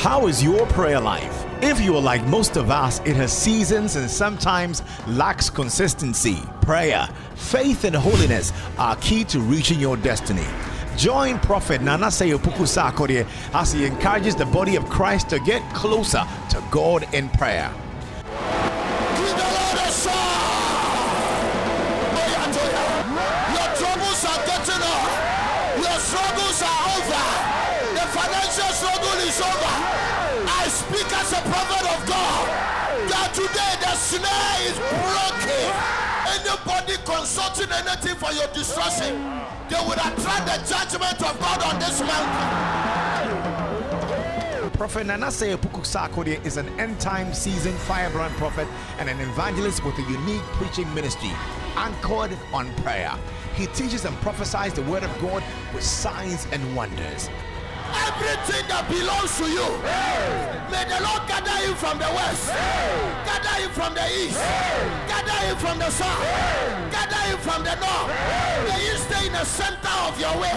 How is your prayer life? If you are like most of us, it has seasons and sometimes lacks consistency. Prayer, faith, and holiness are key to reaching your destiny. Join Prophet Nanasei Opoku as he encourages the body of Christ to get closer to God in prayer. Speak a prophet of God that today the snare is broken. Anybody consulting anything for your destruction, they will attract the judgment of God on this mountain. Prophet Nanasei Opoku Sarkodie is an end time seasoned firebrand prophet and an evangelist with a unique preaching ministry anchored on prayer. He teaches and prophesies the word of God with signs and wonders. Everything that belongs to you, may the Lord gather you from the west, gather you from the east, gather you from the south, gather you from the north. May you stay in the center of your way.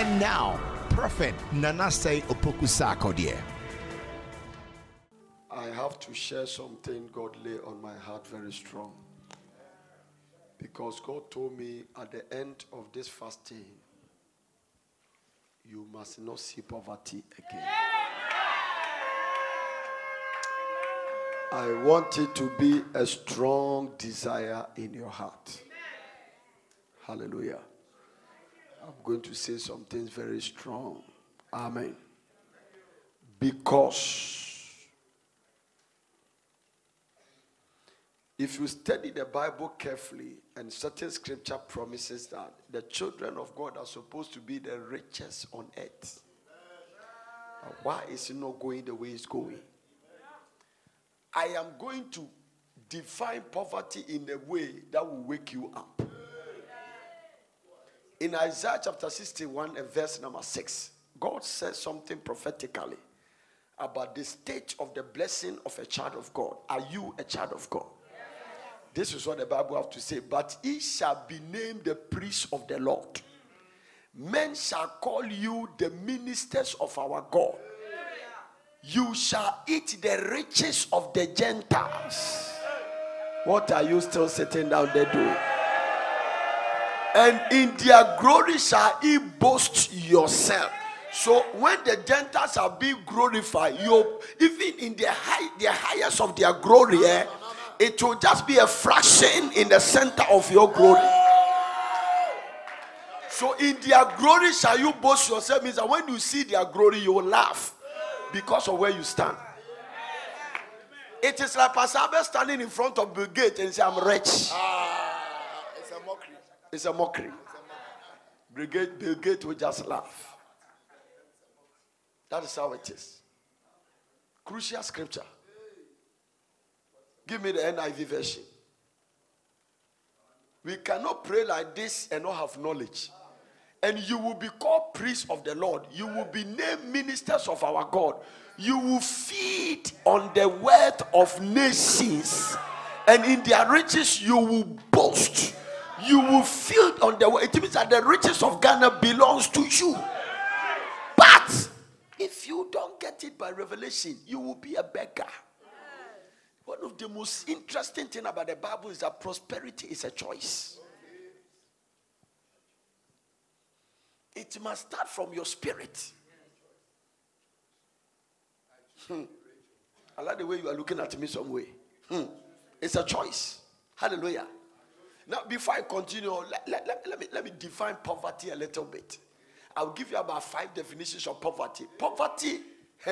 And now, Prophet Nanasei Opoku Sarkodie. I have to share something God lay on my heart very strong. Because God told me at the end of this fasting, you must not see poverty again. I want it to be a strong desire in your heart. Hallelujah. I'm going to say something very strong. Amen. Because if you study the Bible carefully, and certain scripture promises that the children of God are supposed to be the richest on earth. Uh, why is it not going the way it's going? I am going to define poverty in a way that will wake you up. In Isaiah chapter 61 and verse number 6, God says something prophetically about the state of the blessing of a child of God. Are you a child of God? This is what the Bible have to say. But he shall be named the priest of the Lord. Men shall call you the ministers of our God. You shall eat the riches of the Gentiles. What are you still sitting down there doing? And in their glory shall he boast yourself. So when the Gentiles are being glorified, you even in the high, the highest of their glory, eh, it will just be a fraction in the center of your glory. So in their glory shall you boast yourself means that when you see their glory, you will laugh because of where you stand. It is like Pastor Abel standing in front of Bill Gates and say, I'm rich. Ah, it's a mockery. It's a mockery. Bill Gates, Bill Gates will just laugh. That is how it is. Crucial scripture. Give me the NIV version. We cannot pray like this and not have knowledge. And you will be called priests of the Lord. You will be named ministers of our God. You will feed on the wealth of nations. And in their riches, you will boast. You will feed on the wealth. It means that the riches of Ghana belongs to you. But if you don't get it by revelation, you will be a beggar. One of the most interesting thing about the Bible is that prosperity is a choice. It must start from your spirit. Hmm. I like the way you are looking at me some way. Hmm. It's a choice. Hallelujah. Now, before I continue, let, let, let, let me, let me define poverty a little bit. I'll give you about five definitions of poverty. Poverty,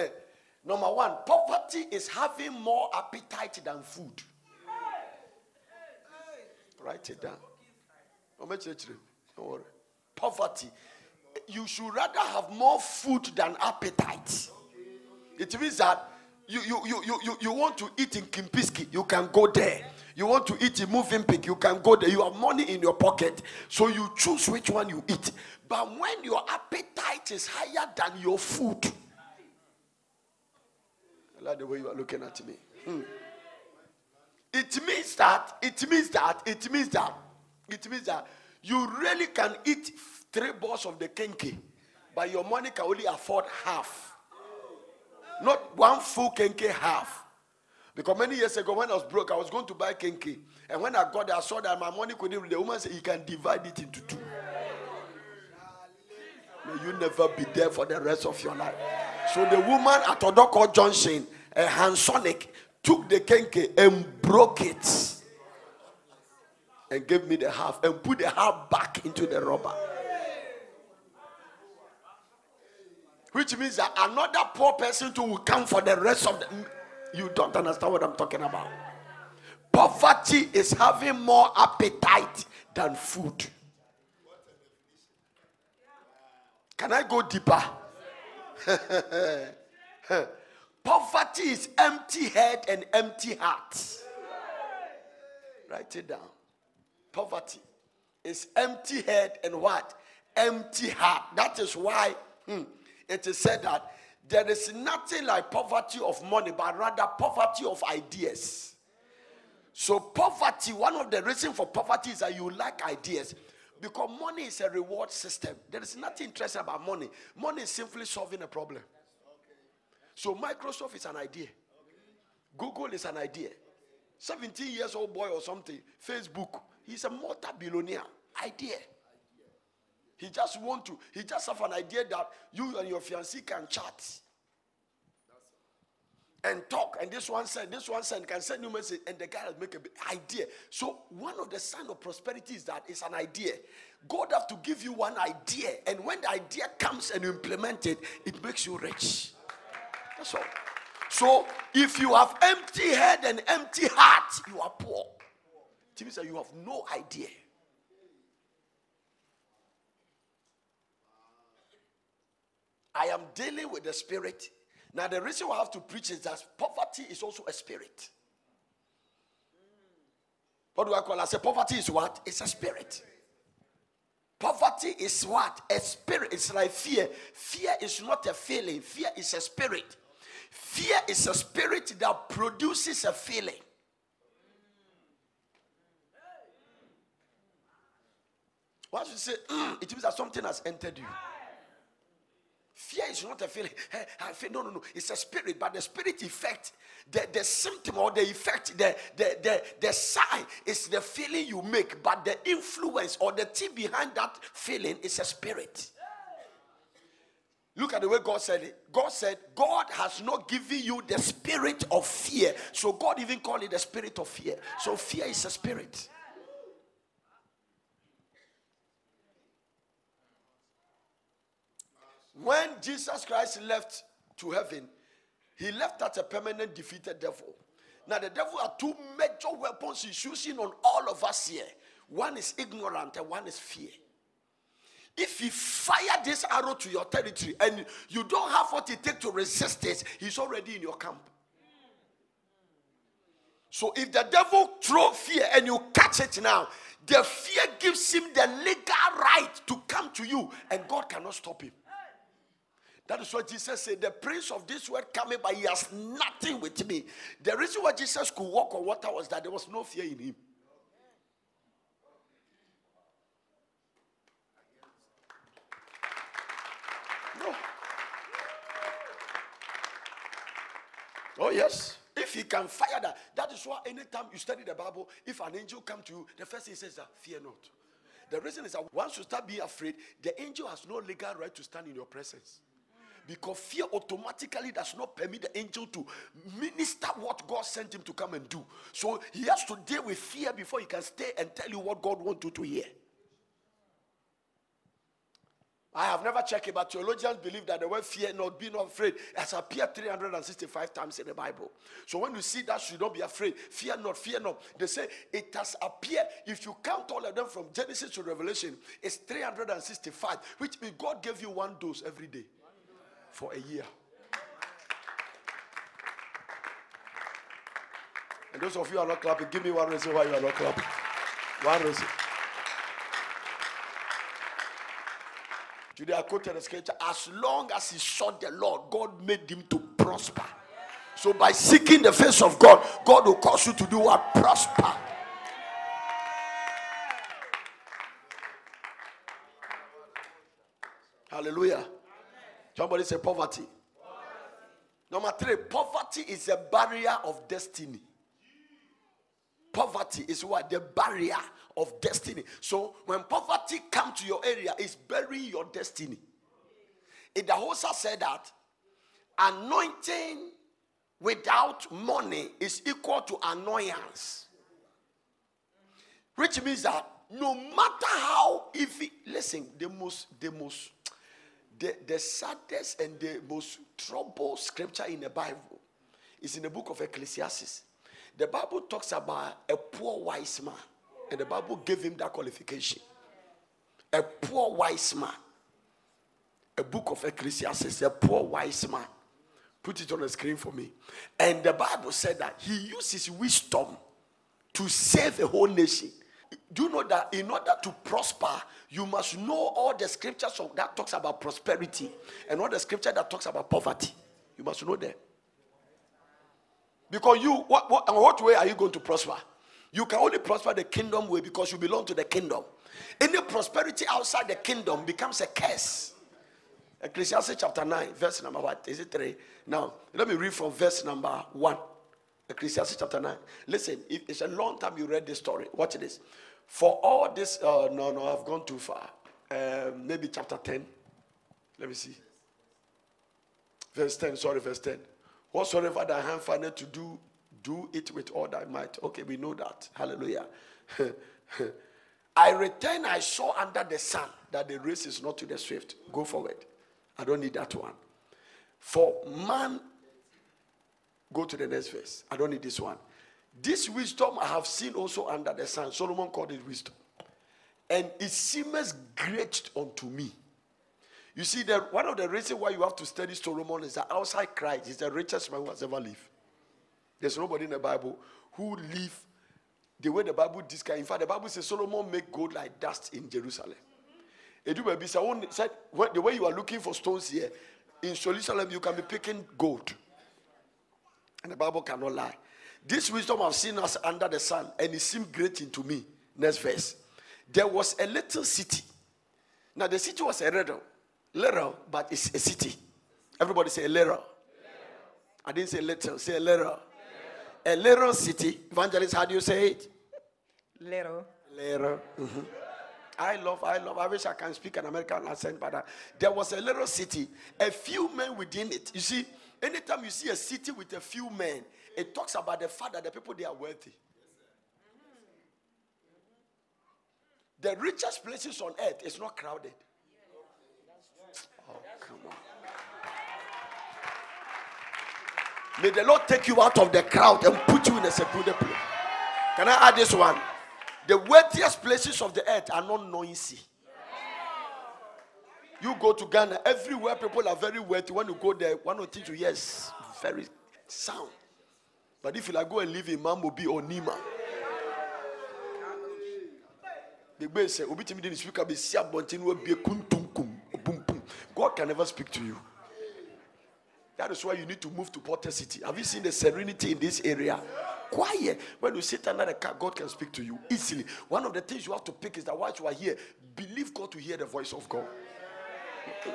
number one, poverty is having more appetite than food. Write it down. Don't worry. Poverty. You should rather have more food than appetite. It means that you, you, you, you, you, you want to eat in Kempinski, you can go there. You want to eat in Movenpick, you can go there. You have money in your pocket, so you choose which one you eat. But when your appetite is higher than your food, I like the way you are looking at me. Hmm. It means that, it means that, it means that, it means that you really can eat three balls of the kenkey, but your money can only afford half. Not one full kenkey half. Because many years ago, when I was broke, I was going to buy kenkey. And when I got there, I saw that my money couldn't. The woman said, You can divide it into two. May you never be there for the rest of your life. So the woman at Odorkor Junction, a Hansonic, took the kenkey and broke it and gave me the half and put the half back into the rubber. Which means that another poor person too will come for the rest of the. Mm, you don't understand what I'm talking about. Poverty is having more appetite than food. Can I go deeper? Poverty is empty head and empty heart. Write it down. Poverty is empty head and what? Empty heart. That is why hmm, it is said that there is nothing like poverty of money, but rather poverty of ideas. So, poverty, one of the reasons for poverty is that you lack ideas. Because money is a reward system. There is nothing interesting about money. Money is simply solving a problem. So, Microsoft is an idea, Google is an idea. 17 years old boy or something, Facebook, he's a multi-billionaire. Idea. He just want to, he just have an idea that you and your fiancé can chat and talk. And this one said, this one said, can send you message, and the guy will make an idea. So one of the sign of prosperity is that it's an idea. God have to give you one idea, and when the idea comes and you implement it, it makes you rich. That's all. So if you have empty head and empty heart, you are poor. It that you have no idea. I am dealing with the spirit. Now, the reason we have to preach is that poverty is also a spirit. What do I call it? I say poverty is what? It's a spirit. Poverty is what? A spirit. It's like fear. Fear is not a feeling, fear is a spirit. Fear is a spirit that produces a feeling. Once you say, mm, it means that something has entered you. Fear is not a feeling. I feel no, no, no. It's a spirit, but the spirit effect, the, the symptom or the effect, the, the, the, the sign is the feeling you make, but the influence or the thing behind that feeling is a spirit. Look at the way God said it. God said, God has not given you the spirit of fear. So God even called it the spirit of fear. So fear is a spirit. When Jesus Christ left to heaven, he left as a permanent defeated devil. Now, the devil had two major weapons he's using on all of us here one is ignorant and one is fear. If he fire this arrow to your territory and you don't have what it takes to resist it, he's already in your camp. So if the devil throw fear and you catch it now, the fear gives him the legal right to come to you, and God cannot stop him. That is what Jesus said. The prince of this world coming, but he has nothing with me. The reason why Jesus could walk on water was that there was no fear in him. No. Oh, yes. If he can fire that, that is why anytime you study the Bible, if an angel come to you, the first thing he says that fear not. The reason is that once you start being afraid, the angel has no legal right to stand in your presence. Because fear automatically does not permit the angel to minister what God sent him to come and do. So he has to deal with fear before he can stay and tell you what God wants you to hear. I have never checked it, but theologians believe that the word fear, not being afraid, has appeared 365 times in the Bible. So when you see that, you don't be afraid. Fear not, fear not. They say it has appeared. If you count all of them from Genesis to Revelation, it's 365, which means God gave you one dose every day for a year. And those of you are not clapping, give me one reason why you are not clapping. One reason. Today I quoted the scripture as long as he sought the Lord, God made him to prosper. So by seeking the face of God, God will cause you to do what? Prosper. Hallelujah. Somebody say poverty. Number three, poverty is a barrier of destiny. Poverty is what? The barrier of destiny. So when poverty come to your area, it's burying your destiny. Idahosa said that anointing without money is equal to annoyance. Which means that no matter how if listen, the most the most the, the saddest and the most troubled scripture in the Bible is in the book of Ecclesiastes. The Bible talks about a poor wise man, and the Bible gave him that qualification. A poor wise man. A book of Ecclesiastes, a poor wise man. Put it on the screen for me. And the Bible said that he used his wisdom to save a whole nation. Do you know that in order to prosper, you must know all the scriptures that talks about prosperity and all the scripture that talks about poverty. You must know them. Because you, what, what, what way are you going to prosper? You can only prosper the kingdom way because you belong to the kingdom. Any prosperity outside the kingdom becomes a curse. Ecclesiastes chapter 9, verse number what? Is it 3? Now, let me read from verse number 1. Ecclesiastes chapter 9. Listen, it's a long time you read this story. Watch this. For all this, uh, no, no, I've gone too far. Um, maybe chapter 10. Let me see. Verse 10, sorry, verse 10. Whatsoever thy hand findeth to do, do it with all thy might. Okay, we know that. Hallelujah. I return, I saw under the sun that the race is not to the swift. Go forward. I don't need that one. For man, go to the next verse. I don't need this one. This wisdom I have seen also under the sun. Solomon called it wisdom. And it seems great unto me. You see, that one of the reasons why you have to study Solomon is that outside Christ, he's the richest man who has ever lived. There's nobody in the Bible who live the way the Bible describes. In fact, the Bible says Solomon make gold like dust in Jerusalem. Baby said the way you are looking for stones here in Jerusalem, you can be picking gold, and the Bible cannot lie. This wisdom I've seen us under the sun, and it seemed great into me. Next verse. There was a little city. Now the city was a little, little, but it's a city. Everybody say a little. little. I didn't say little. Say a little. little. A little city. Evangelist, how do you say it? Little. Little. Mm-hmm. I love, I love, I wish I can speak an American accent, but uh, there was a little city, a few men within it. You see, anytime you see a city with a few men, it talks about the fact that the people they are wealthy. The richest places on earth is not crowded. Oh, come on. May the Lord take you out of the crowd and put you in a secluded place. Can I add this one? The wealthiest places of the earth are not noisy. You go to Ghana, everywhere people are very wealthy. When you go there, one or two yes, very sound. But if you like go and live in Mamobi or Nima, the guy say, "Obi timi di speaker be si abontin wo be kuntum kum boom boom." God can never speak to you. That is why you need to move to Porter City. Have you seen the serenity in this area? Quiet. When you sit under the car, God can speak to you easily. One of the things you have to pick is that while you are here, believe God to hear the voice of God.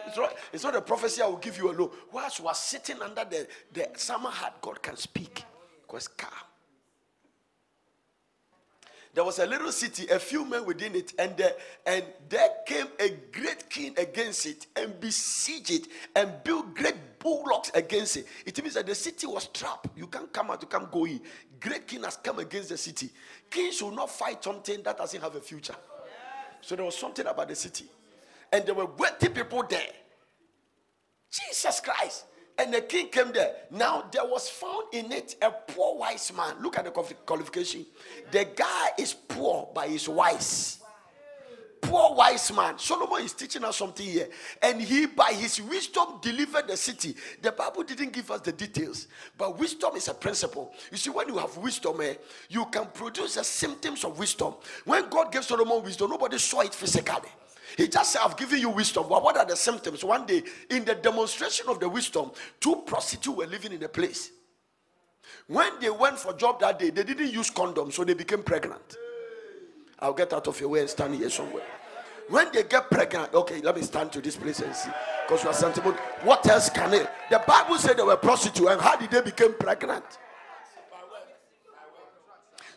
It's not, it's not a prophecy I will give you alone. Whilst you are sitting under the, the summer hat, God can speak. Because calm. There was a little city, a few men within it, and there, and there came a great king against it and besieged it and built great bullocks against it. It means that the city was trapped. You can't come out, you can't go in. Great king has come against the city. Kings should not fight something that doesn't have a future. So there was something about the city. And there were wealthy people there. Jesus Christ. And the king came there. Now there was found in it a poor wise man. Look at the qualification. The guy is poor, but he's wise. Poor wise man. Solomon is teaching us something here. And he, by his wisdom, delivered the city. The Bible didn't give us the details, but wisdom is a principle. You see, when you have wisdom, eh, you can produce the symptoms of wisdom. When God gave Solomon wisdom, nobody saw it physically. He just said, I've given you wisdom. What are the symptoms? One day, in the demonstration of the wisdom, two prostitutes were living in a place. When they went for job that day, they didn't use condoms, so they became pregnant. I'll get out of your way and stand here somewhere. when they get pregnant, okay, let me stand to this place and see. Because you are sentimental. What else can it? The Bible said they were prostitutes, and how did they become pregnant?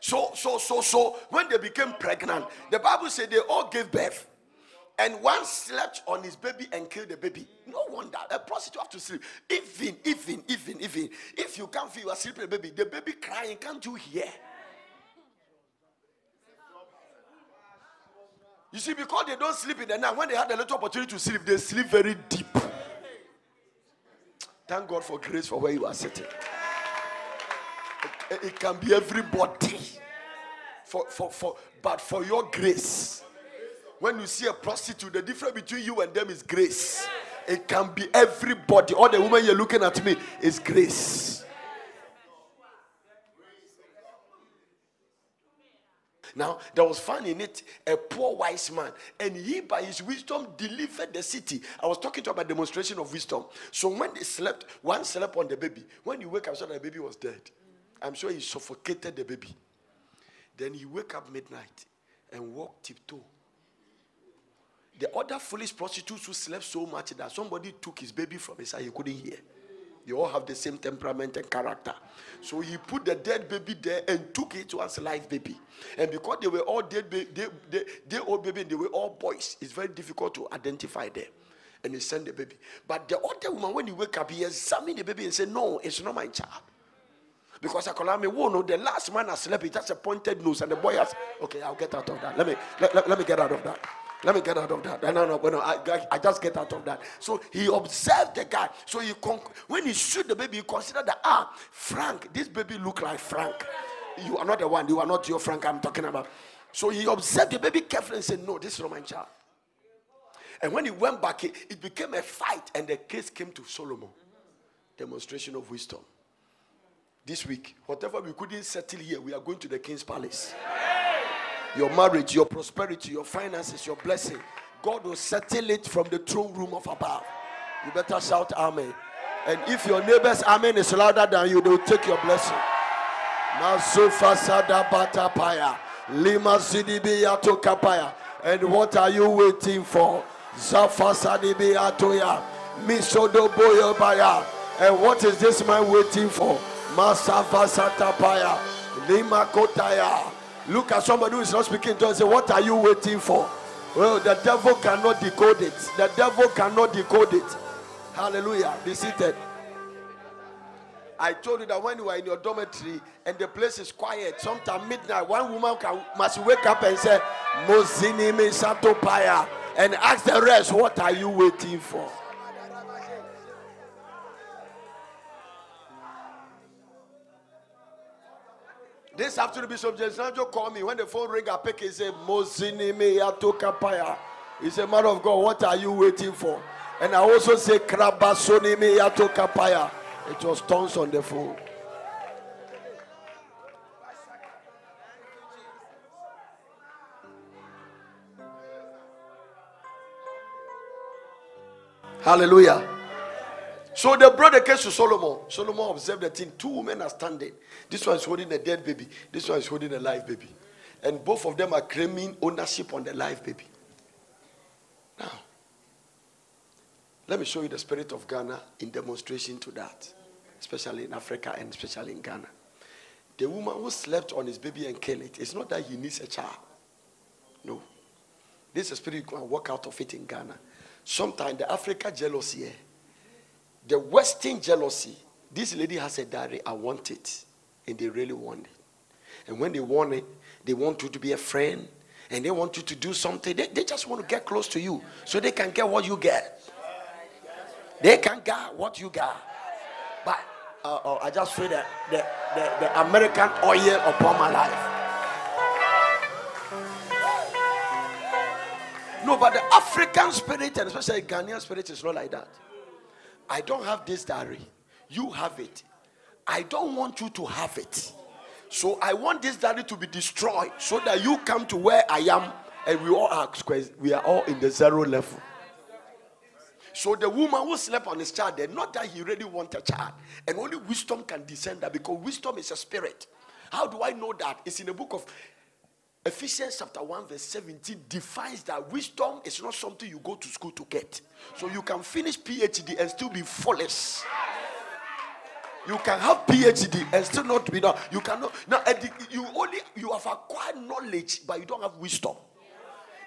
So, so, so, so, when they became pregnant, the Bible said they all gave birth. And one slept on his baby and killed the baby. No wonder a prostitute have to sleep. Even, even, even, even if you can't feel you are sleeping, baby, the baby crying, can't you hear? You see, because they don't sleep in the night, when they had a little opportunity to sleep, they sleep very deep. Thank God for grace for where you are sitting. It, it can be everybody. For, for, for, but for your grace. When you see a prostitute, the difference between you and them is grace. It can be everybody. All the women you're looking at me is grace. Now, there was fun in it, a poor wise man, and he, by his wisdom, delivered the city. I was talking to about demonstration of wisdom. So when they slept, one slept on the baby. When you woke up, saw the baby was dead. I'm sure he suffocated the baby. Then he woke up midnight and walked tiptoe. The other foolish prostitutes who slept so much that somebody took his baby from his side, he couldn't hear. They all have the same temperament and character. So he put the dead baby there and took it to as live baby. And because they were all dead, they, they, they, they all baby, and they were all boys. It's very difficult to identify them. And he sent the baby. But the other woman, when he wake up, he examined the baby and said, No, it's not my child. Because I call me, whoa, no, the last man has slept, he has a pointed nose, and the boy has, okay, I'll get out of that. Let me, let, let, let me get out of that. Let me get out of that. No, no, no, I, I just get out of that. So he observed the guy. So he conc- when he shoot the baby, he considered that ah, Frank, this baby look like Frank. You are not the one. You are not your Frank I'm talking about. So he observed the baby carefully and said, No, this is not child. And when he went back, it, it became a fight, and the case came to Solomon. Demonstration of wisdom. This week, whatever we couldn't settle here, we are going to the king's palace your marriage, your prosperity, your finances, your blessing. God will settle it from the throne room of above. You better shout Amen. And if your neighbor's Amen is louder than you, they will take your blessing. Lima Kapaya. And what are you waiting for? Zafasadibiatoya. Misodoboyobaya. And what is this man waiting for? Masafasatapaya. Lima Kotaya. Look at somebody who is not speaking to us say, What are you waiting for? Well, the devil cannot decode it. The devil cannot decode it. Hallelujah. Be seated. I told you that when you are in your dormitory and the place is quiet, sometime midnight, one woman can, must wake up and say, Mozini me satopaya, and ask the rest, What are you waiting for? This afternoon, Bishop James Sanjo called me. When the phone ring, I pick He said, Mozini me kapaya. He said, Man of God, what are you waiting for? And I also say, Krabasoni me kapaya. It was tons on the phone. Hallelujah. So the case to Solomon. Solomon observed the thing. Two women are standing. This one is holding a dead baby. This one is holding a live baby. And both of them are claiming ownership on the live baby. Now, let me show you the spirit of Ghana in demonstration to that, especially in Africa and especially in Ghana. The woman who slept on his baby and killed it, it's not that he needs a child. No. This is spirit you can walk out of it in Ghana. Sometimes the Africa jealousy. Eh, the Western jealousy, this lady has a diary, I want it. And they really want it. And when they want it, they want you to be a friend and they want you to do something. They, they just want to get close to you so they can get what you get. They can get what you got. But uh, uh, I just feel that the, the, the American oil upon my life. No, but the African spirit and especially Ghanaian spirit is not like that. I don't have this diary. You have it. I don't want you to have it. So I want this diary to be destroyed so that you come to where I am and we all are. We are all in the zero level. So the woman who slept on his child, there, not that he really want a child, and only wisdom can descend that because wisdom is a spirit. How do I know that? It's in the book of Ephesians chapter 1, verse 17 defines that wisdom is not something you go to school to get. So you can finish PhD and still be foolish. You can have PhD and still not be done. You cannot now you only you have acquired knowledge, but you don't have wisdom.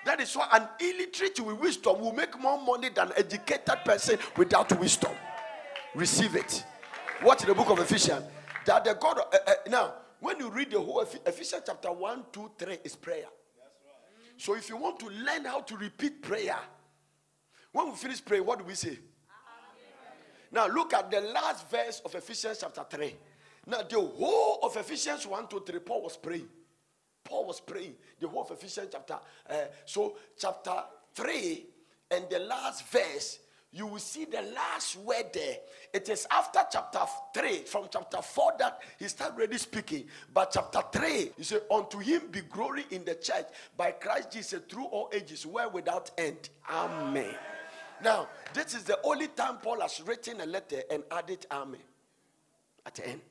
That is why an illiterate with wisdom will make more money than an educated person without wisdom. Receive it. Watch the book of Ephesians. That the God. Uh, uh, now, when you read the whole Ephesians chapter 1, 2, 3 is prayer. So if you want to learn how to repeat prayer, when we finish praying, what do we say? Now look at the last verse of Ephesians chapter 3. Now the whole of Ephesians 1 to 3, Paul was praying. Paul was praying. The whole of Ephesians chapter. Uh, so chapter 3 and the last verse, you will see the last word there. It is after chapter 3, from chapter 4 that he started really speaking. But chapter 3, he said, Unto him be glory in the church by Christ Jesus through all ages, where without end. Amen. Now, this is the only time Paul has written a letter and added amen at the end.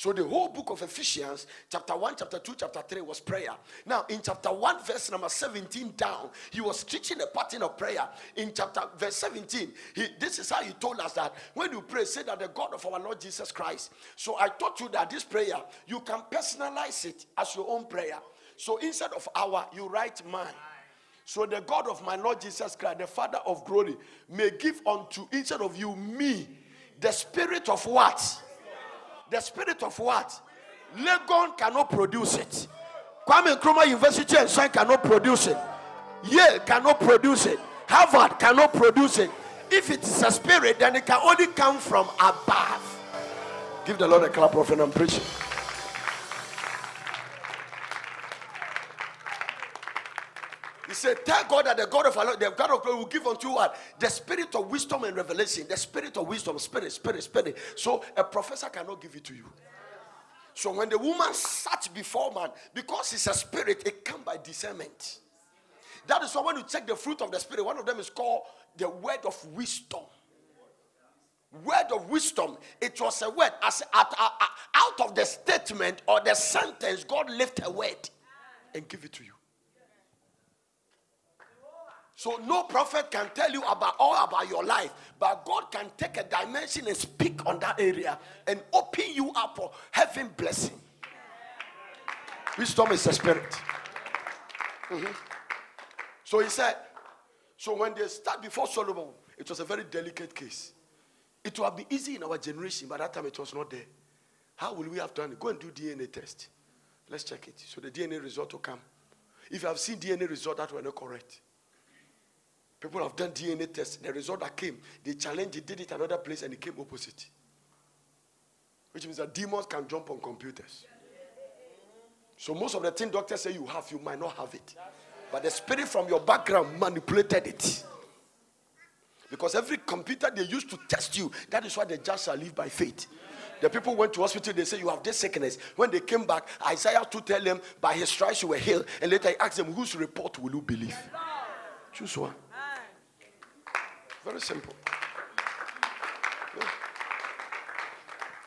So the whole book of Ephesians, chapter 1, chapter 2, chapter 3 was prayer. Now, in chapter 1, verse number 17 down, he was teaching a pattern of prayer. In chapter verse 17, he, this is how he told us that when you pray, say that the God of our Lord Jesus Christ. So I taught you that this prayer, you can personalize it as your own prayer. So instead of our, you write mine. So the God of my Lord Jesus Christ, the Father of glory, may give unto each of you me the spirit of what? The spirit of what? Legon cannot produce it. Kwame Nkrumah University and Son cannot produce it. Yale cannot produce it. Harvard cannot produce it. If it is a spirit, then it can only come from above. Give the Lord a clap of and I'm preaching. Said, Tell God that the God of the God of glory will give unto you what? The spirit of wisdom and revelation. The spirit of wisdom, spirit, spirit, spirit. So a professor cannot give it to you. So when the woman sat before man, because it's a spirit, it comes by discernment. That is why when you check the fruit of the spirit, one of them is called the word of wisdom. Word of wisdom. It was a word as out of the statement or the sentence, God lift a word and give it to you. So no prophet can tell you about all about your life, but God can take a dimension and speak on that area and open you up for heaven blessing. Wisdom is a spirit. Mm-hmm. So he said, so when they start before Solomon, it was a very delicate case. It would have been easy in our generation, but that time it was not there. How will we have done it? Go and do DNA test. Let's check it. So the DNA result will come. If you have seen DNA result that were not correct, People have done DNA tests. The result that came, they challenged it, did it another place, and it came opposite. Which means that demons can jump on computers. So most of the things doctors say you have, you might not have it. But the spirit from your background manipulated it. Because every computer they used to test you, that is why the just shall live by faith. The people went to hospital, they say, You have this sickness. When they came back, Isaiah to tell them, By his stripes you were healed. And later he asked them, Whose report will you believe? Choose one. Very simple.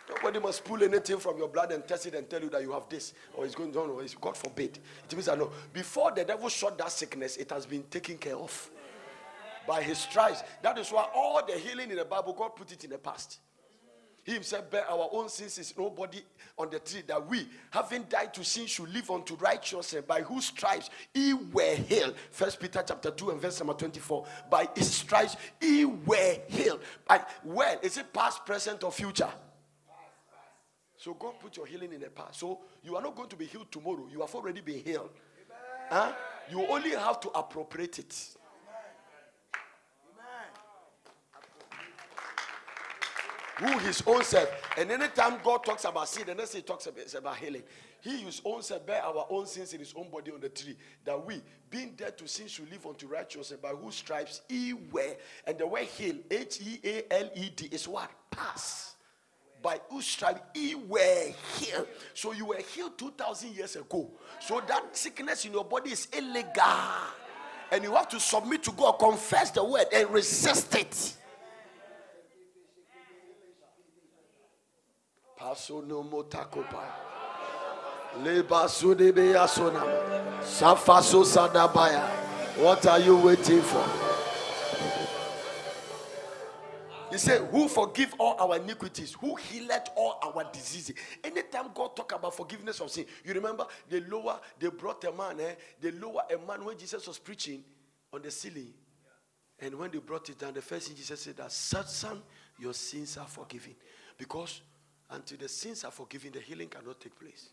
Nobody must pull anything from your blood and test it and tell you that you have this or it's going down or it's God forbid. It means I know before the devil shot that sickness, it has been taken care of by his stripes. That is why all the healing in the Bible, God put it in the past. He himself bear our own sins is nobody on the tree that we, having died to sin, should live unto righteousness, by whose stripes he were healed. First Peter chapter 2 and verse number 24. By his stripes he were healed. By when? Is it past, present, or future? So God put your healing in the past. So you are not going to be healed tomorrow. You have already been healed. Huh? You only have to appropriate it. Who his own self. And anytime God talks about sin, the next he talks about about healing. He his own self bear our own sins in his own body on the tree, that we, being dead to sin, should live unto righteousness, by whose stripes he were. And the word heal, H E A L E D, is what? Pass. By whose stripes he were healed. So you were healed 2,000 years ago. So that sickness in your body is illegal. And you have to submit to God, confess the word, and resist it. What are you waiting for? He said, Who forgive all our iniquities, who healed all our diseases. Anytime God talk about forgiveness of sin, you remember the lower, they brought a man, eh? They lower a man when Jesus was preaching on the ceiling. And when they brought it down, the first thing Jesus said that, son, your sins are forgiven. Because until the sins are forgiven, the healing cannot take place.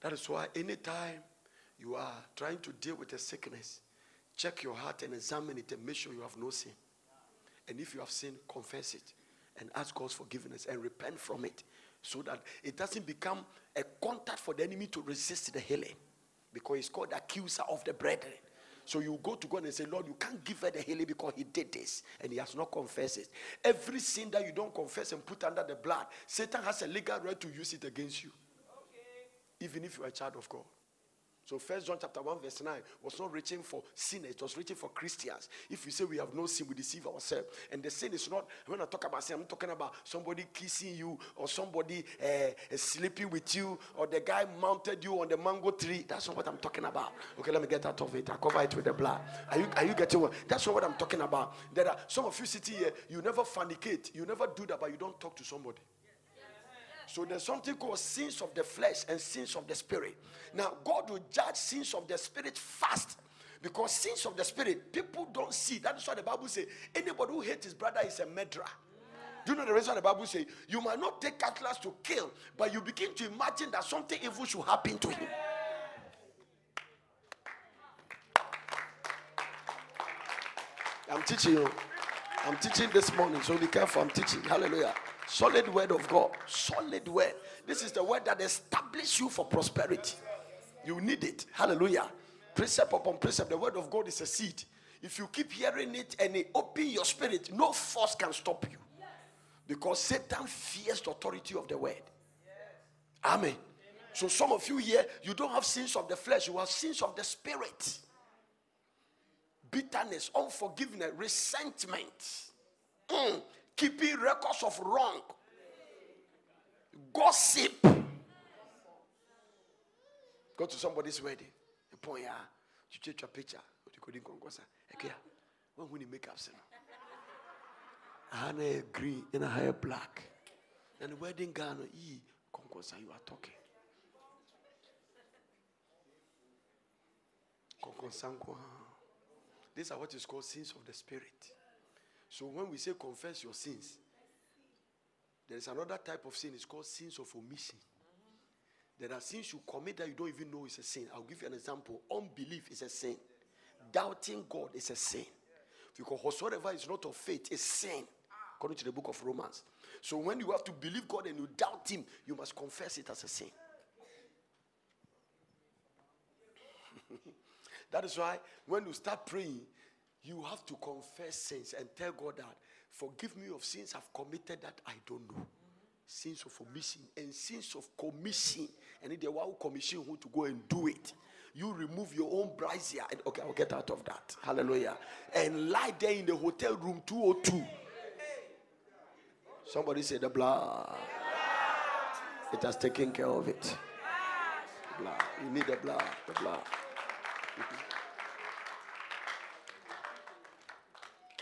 That is why anytime you are trying to deal with a sickness, check your heart and examine it and make sure you have no sin. And if you have sinned, confess it and ask God's forgiveness and repent from it so that it doesn't become a contact for the enemy to resist the healing because it's called accuser of the brethren. So you go to God and say, Lord, you can't give her the healing because he did this and he has not confessed it. Every sin that you don't confess and put under the blood, Satan has a legal right to use it against you. Okay. Even if you are a child of God. So First John chapter 1, verse 9 was not reaching for sinners, it was reaching for Christians. If you say we have no sin, we deceive ourselves. And the sin is not, when I talk about sin, I'm talking about somebody kissing you or somebody uh, sleeping with you or the guy mounted you on the mango tree. That's not what I'm talking about. Okay, let me get out of it. I cover it with the blood. Are you, are you getting what? That's not what I'm talking about. There are some of you sitting here, you never fornicate, you never do that, but you don't talk to somebody. So there's something called sins of the flesh and sins of the spirit. Now, God will judge sins of the spirit fast. Because sins of the spirit, people don't see. That is why the Bible says anybody who hates his brother is a murderer. Do you know the reason the Bible says you might not take cutlass to kill, but you begin to imagine that something evil should happen to him. I'm teaching you. I'm teaching this morning, so be careful. I'm teaching. Hallelujah. Solid word of God. Solid word. This is the word that establishes you for prosperity. You need it. Hallelujah. Precept upon precept. The word of God is a seed. If you keep hearing it and it open your spirit, no force can stop you. Because Satan fears the authority of the word. Amen. So some of you here, you don't have sins of the flesh, you have sins of the spirit. Bitterness, unforgiveness, resentment. Mm keeping records of wrong, gossip. Go to somebody's wedding. You point ya, you take your picture. You couldn't conquer. Okay, when we make up, I had a green and a black. And the wedding gown, e conquer you are talking. Ah. These are what is called sins of the spirit. So when we say confess your sins, there is another type of sin. It's called sins of omission. There are sins you commit that you don't even know is a sin. I'll give you an example. Unbelief is a sin. Doubting God is a sin. Because whatsoever is not of faith is sin, according to the book of Romans. So when you have to believe God and you doubt Him, you must confess it as a sin. that is why when you start praying, you have to confess sins and tell God that, forgive me of sins I've committed that I don't know. Sins of omission and sins of commission. And if they want commission who to go and do it, you remove your own brazier. And, okay, I'll get out of that. Hallelujah. And lie there in the hotel room 202. Somebody say the blood. It has taken care of it. blood. You need the blood. The blood.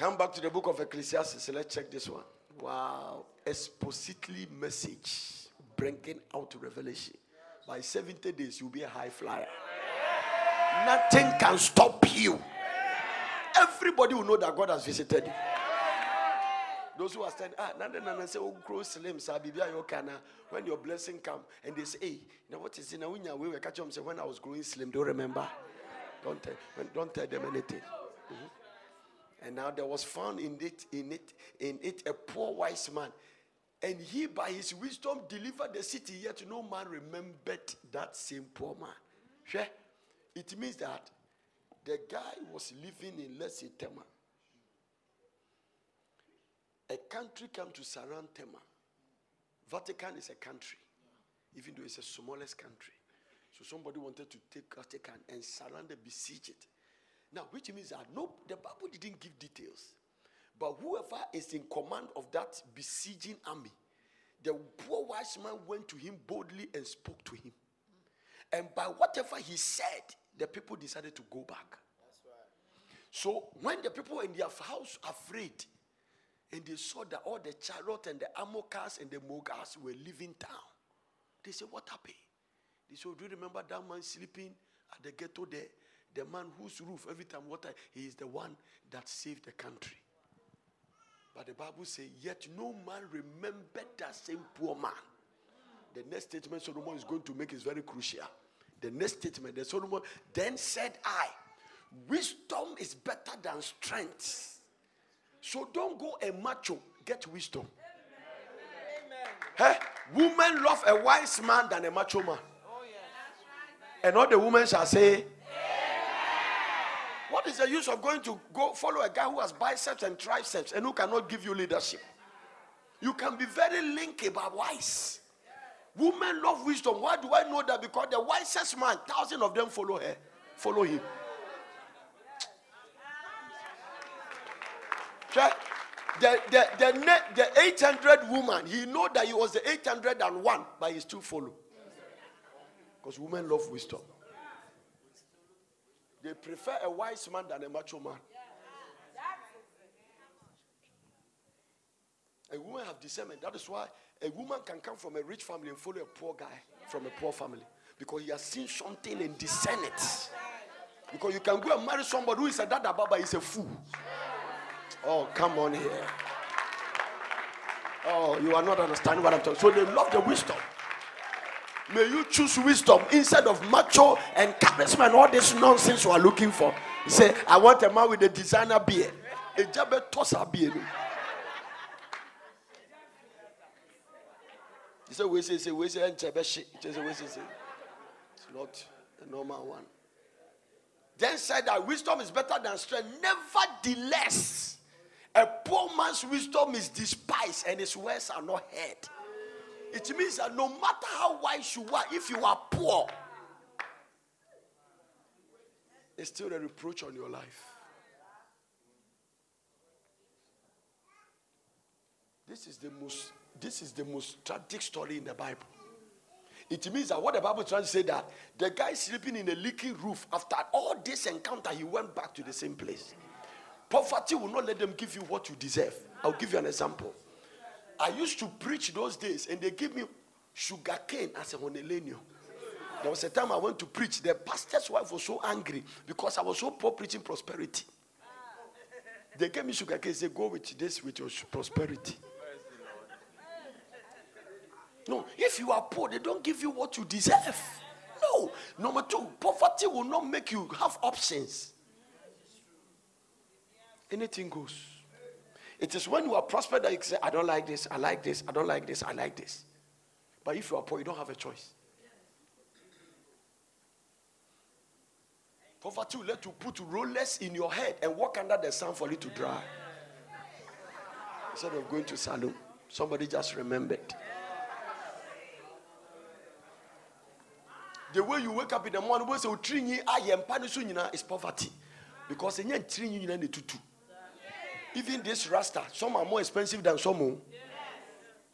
Come back to the book of Ecclesiastes. Let's check this one. Wow. Expositely message bringing out revelation. By 70 days, you'll be a high flyer. Nothing can stop you. Everybody will know that God has visited you. Those who are standing, ah, nana nana say, oh, grow slim, sabi, when your blessing come, and they say, hey, you know what is in a winner? We were catching them say, when I was growing slim, do you remember? Don't tell, don't tell them anything. Mm-hmm. And now there was found in it, in it, in it a poor wise man. And he by his wisdom delivered the city, yet no man remembered that same poor man. Sure? It means that the guy was living in let's Tema. A country came to surround Tema. Vatican is a country, even though it's the smallest country. So somebody wanted to take Vatican and surround and besiege it. Now, which means that no, the Bible didn't give details. But whoever is in command of that besieging army, The poor wise man went to him boldly and spoke to him. And by whatever he said, the people decided to go back. So when the people in their house afraid, and they saw that all the chariot and the armor cars and the mogars were leaving town, they said, What happened? They said, oh, Do you remember that man sleeping at the ghetto there? The man whose roof every time water, he is the one that saved the country. But the Bible says, Yet no man remembered that same poor man. The next statement Solomon is going to make is very crucial. The next statement, the Solomon then said, I, wisdom is better than strength. So don't go a macho, get wisdom. Hey, women love a wise man than a macho man. Oh, and all the women shall say, What is the use of going to go follow a guy who has biceps and triceps and who cannot give you leadership? You can be very linky but wise. Women love wisdom. Why do I know that? Because the wisest man, thousands of them follow her, follow him. The, the, the, the 800 woman, he know that he was the 801, but he still follow. Because women love wisdom. They prefer a wise man than a macho man. A woman have discernment. That is why a woman can come from a rich family and follow a poor guy from a poor family. Because he has seen something and discern it. Because you can go and marry somebody who is a dada baba, is a fool. Oh, come on here. Oh, you are not understanding what I'm talking. So they love the wisdom. May you choose wisdom instead of macho and charisma and all this nonsense you are looking for. You say, I want a man with a designer beard. A jabber tosser beard. You say, we say, say, we say, and chebeshi. It's not a normal one. Then said that wisdom is better than strength. Nevertheless, a poor man's wisdom is despised and his words are not heard. It means that no matter how wise you are, if you are poor, it's still a reproach on your life. This is the most this is the most tragic story in the Bible. It means that what the Bible trying to say that the guy sleeping in a leaking roof after all this encounter, he went back to the same place. Poverty will not let them give you what you deserve. I'll give you an example. I used to preach those days, and they give me sugar cane as a honeleno. There was a time I went to preach. The pastor's wife was so angry because I was so poor preaching prosperity. They gave me sugar cane. They go with this with your prosperity. No, if you are poor, they don't give you what you deserve. No. Number two, poverty will not make you have options. Anything goes. It is when you are prospered that you say, I don't like this, I like this, I don't like this, I like this. But if you are poor, you don't have a choice. Poverty will let you put rollers in your head and walk under the sun for it to dry. Instead of going to salon, somebody just remembered. The way you wake up in the morning, am ah, is poverty. Because in not the tutu. Even this rasta, some are more expensive than some. Yes.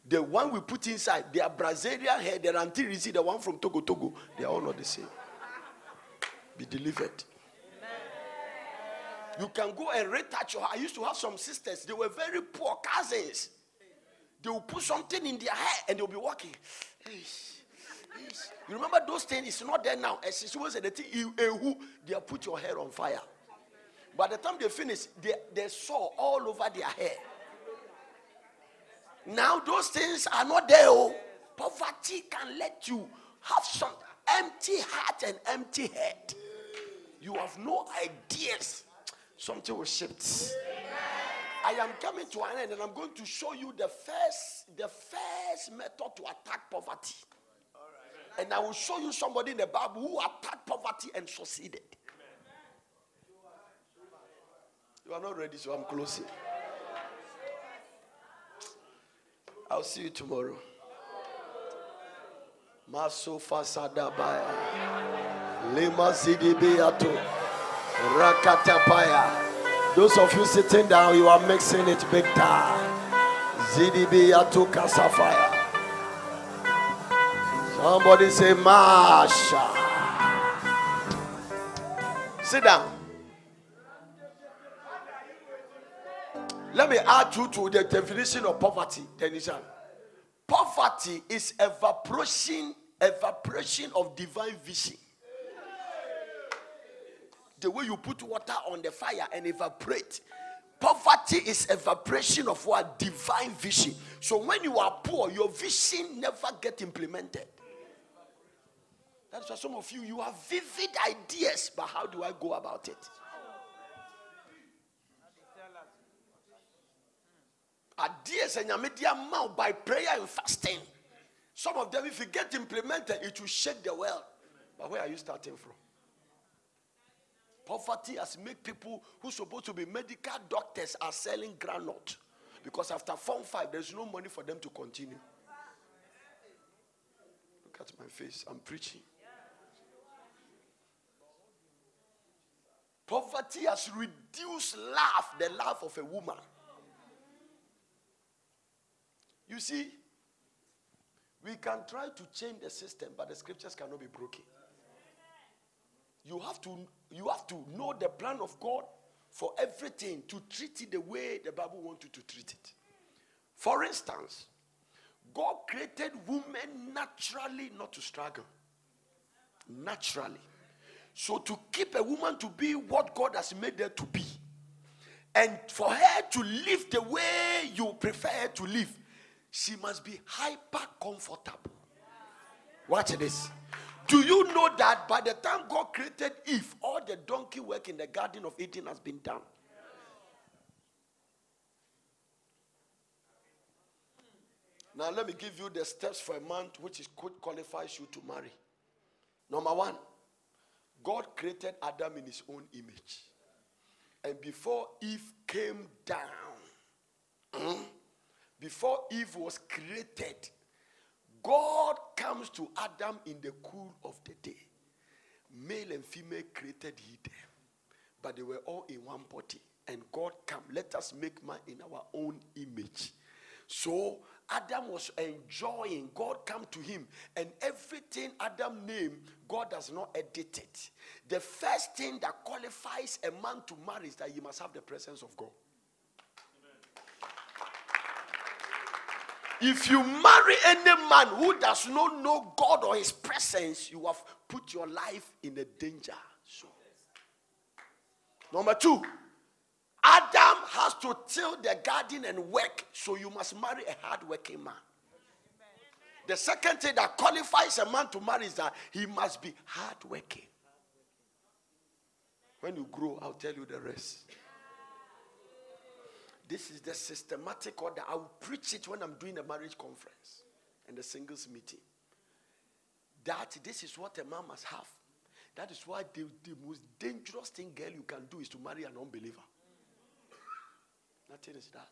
The one we put inside, they are Brazilian hair, they are anti the one from Togo Togo. They are all not the same. Be delivered. You can go and retouch your hair. I used to have some sisters, they were very poor cousins. They will put something in their hair and they'll be walking. You remember those things? It's not there now. As she was the thing, they put your hair on fire. By the time they finish, they, they saw all over their hair. Now those things are not there. Oh. Poverty can let you have some empty heart and empty head. You have no ideas. Something will shift. I am coming to an end and I'm going to show you the first, the first method to attack poverty. And I will show you somebody in the Bible who attacked poverty and succeeded. You are not ready, so I'm closing. I'll see you tomorrow. Maso fasada baya. Lema zidibiato. Rakatapaya. Those of you sitting down, you are mixing it big time. Zidibiato kasafaya. Somebody say, Masha. Sit down. Let me add you to the definition of poverty, Denishan. Poverty is evaporation, evaporation of divine vision. The way you put water on the fire and evaporate. Poverty is evaporation of what divine vision. So when you are poor, your vision never get implemented. That's why some of you you have vivid ideas, but how do I go about it? Ideas and your media mouth by prayer and fasting. Some of them, if you get implemented, it will shake the world. But where are you starting from? Poverty has made people who supposed to be medical doctors are selling granite because after form five, there's no money for them to continue. Look at my face. I'm preaching. Poverty has reduced love, the love of a woman. You see, we can try to change the system, but the scriptures cannot be broken. You have to, you have to know the plan of God for everything to treat it the way the Bible wants you to treat it. For instance, God created women naturally not to struggle. Naturally. So to keep a woman to be what God has made her to be, and for her to live the way you prefer her to live, she must be hyper comfortable. Watch this. Do you know that by the time God created Eve, all the donkey work in the Garden of Eden has been done? Now, let me give you the steps for a man which is qualifies you to marry. Number one, God created Adam in his own image. And before Eve came down, hmm, before Eve was created, God comes to Adam in the cool of the day. Male and female created he them, but they were all in one body. And God come, let us make man in our own image. So Adam was enjoying, God come to him, and everything Adam named, God does not edit it. The first thing that qualifies a man to marry is that he must have the presence of God. If you marry any man who does not know God or his presence, you have put your life in a danger. So, number two, Adam has to till the garden and work, so you must marry a hard-working man. The second thing that qualifies a man to marry is that he must be hardworking. When you grow, I'll tell you the rest. This is the systematic order. I will preach it when I'm doing a marriage conference and the singles meeting. That this is what a man must have. That is why the, the most dangerous thing, girl, you can do is to marry an unbeliever. Nothing is that.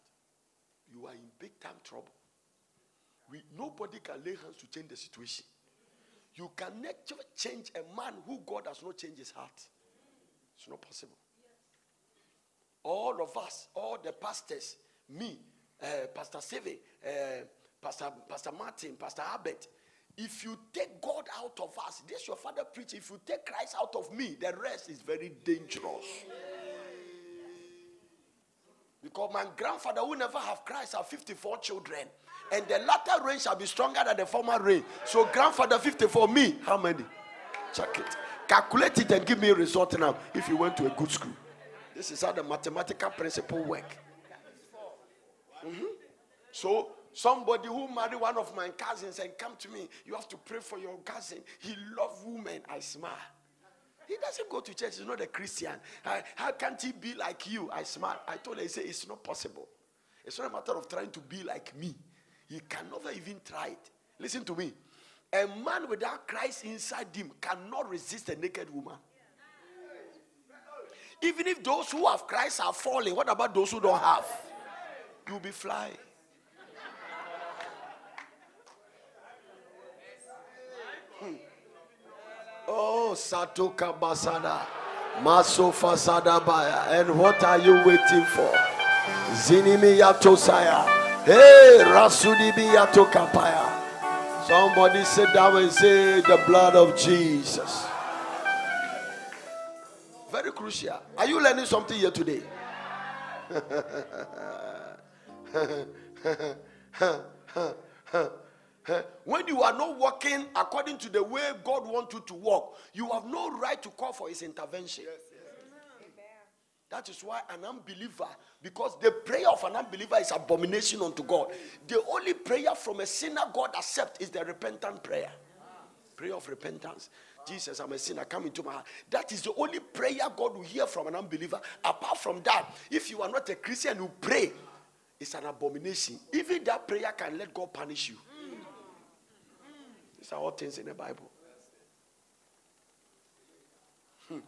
You are in big time trouble. We, nobody can lay hands to change the situation. You can never change a man who God has not changed his heart. It's not possible. All of us, all the pastors, me, uh, Pastor Seve, uh, Pastor, Pastor Martin, Pastor Abbott, if you take God out of us, this your father preach, if you take Christ out of me, the rest is very dangerous. Because my grandfather who never have Christ have 54 children. And the latter rain shall be stronger than the former rain. So grandfather 54, me, how many? Check it. Calculate it and give me a result now if you went to a good school. This is how the mathematical principle work. Mm-hmm. So somebody who marry one of my cousins and come to me, you have to pray for your cousin. He love women. I smile. He doesn't go to church. He's not a Christian. How, how can't he be like you? I smile. I told him, he said, it's not possible. It's not a matter of trying to be like me. He can never even try it. Listen to me. A man without Christ inside him cannot resist a naked woman. Even if those who have Christ are falling, what about those who don't have? You'll be flying. Hmm. Oh, Satoka Basada. Masofa Sadabaya. And what are you waiting for? Zinimi Yatosaya. Hey, Rasudibi Yatokapaya. Somebody sit down and say the blood of Jesus. Very crucial. Are you learning something here today? when you are not walking according to the way God wants you to walk, you have no right to call for his intervention. Yes, yes. That is why an unbeliever, because the prayer of an unbeliever is abomination unto God. The only prayer from a sinner God accepts is the repentant prayer. Prayer of repentance. Jesus, I'm a sinner, come into my heart. That is the only prayer God will hear from an unbeliever. Apart from that, if you are not a Christian who pray, it's an abomination. Even that prayer can let God punish you. These are all things in the Bible. Hmm.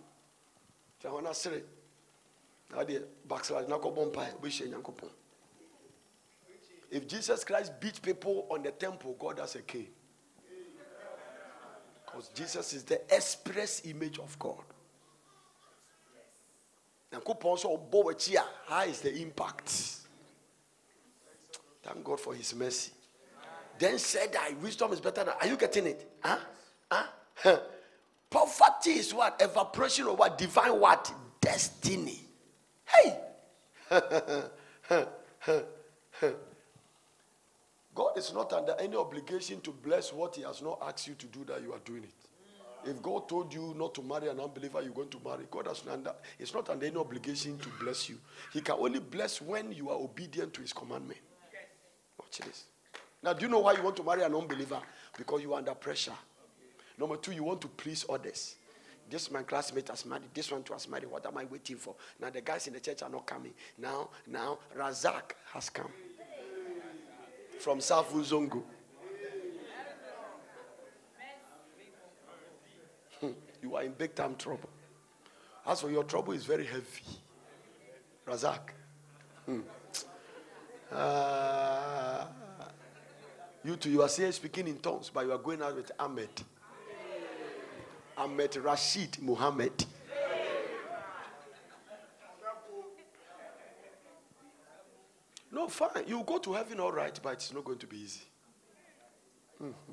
If Jesus Christ beat people on the temple, God has a king. Because Jesus is the express image of God. Now how is the impact? Thank God for his mercy. Then said that wisdom is better than. Are you getting it? Huh? Huh? Poverty is what? Evaporation of what? Divine what? Destiny. Hey! God is not under any obligation to bless what He has not asked you to do that you are doing it. If God told you not to marry an unbeliever, you're going to marry. God has not under, it's not under any obligation to bless you. He can only bless when you are obedient to His commandment. Watch this. Now, do you know why you want to marry an unbeliever? Because you are under pressure. Number two, you want to please others. This my classmate has married. This one too has married. What am I waiting for? Now the guys in the church are not coming. Now, now Razak has come from South Uzongo. Hmm. you are in big time trouble. As for your trouble, is very heavy. Razak. Hmm. Uh, you too, you are saying speaking in tongues, but you are going out with Ahmed. Ahmed Rashid Muhammad. No, fine. You go to heaven all right, but it's not going to be easy. Mm-hmm.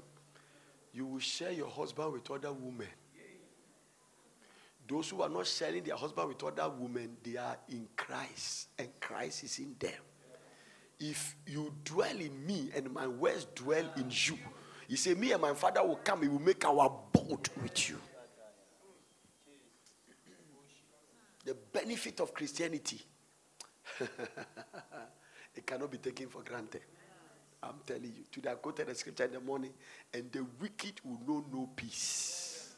You will share your husband with other women. Those who are not sharing their husband with other women, they are in Christ, and Christ is in them. If you dwell in me and my words dwell in you, he said, Me and my father will come, we will make our boat with you. The benefit of Christianity, it cannot be taken for granted. I'm telling you. Today I quoted the scripture in the morning, and the wicked will know no peace.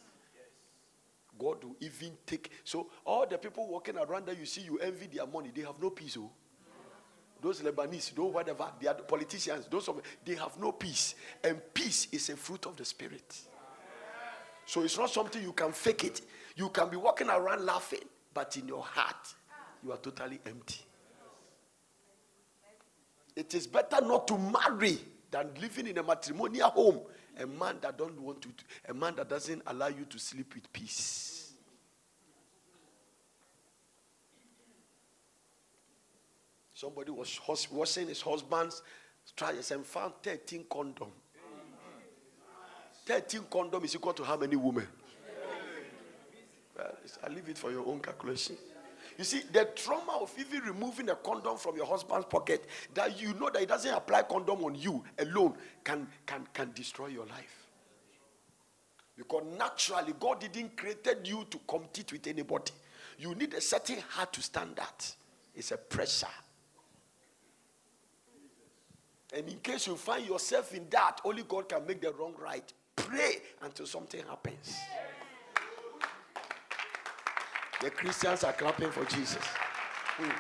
God will even take. So all the people walking around that you see, you envy their money, they have no peace. Oh those Lebanese, those whatever, they are the politicians, those of they have no peace. And peace is a fruit of the spirit. So it's not something you can fake it. You can be walking around laughing, but in your heart, you are totally empty. It is better not to marry than living in a matrimonial home. A man that don't want to, a man that doesn't allow you to sleep with peace. Somebody was washing his husband's trousers and found 13 condom. 13 condom is equal to how many women? Well, I leave it for your own calculation. You see, the trauma of even removing a condom from your husband's pocket, that you know that he doesn't apply condom on you alone, can, can, can destroy your life. Because naturally, God didn't create you to compete with anybody. You need a certain heart to stand that. It's a pressure. And in case you find yourself in that, only God can make the wrong right. Pray until something happens. The Christians are clapping for Jesus. Hmm.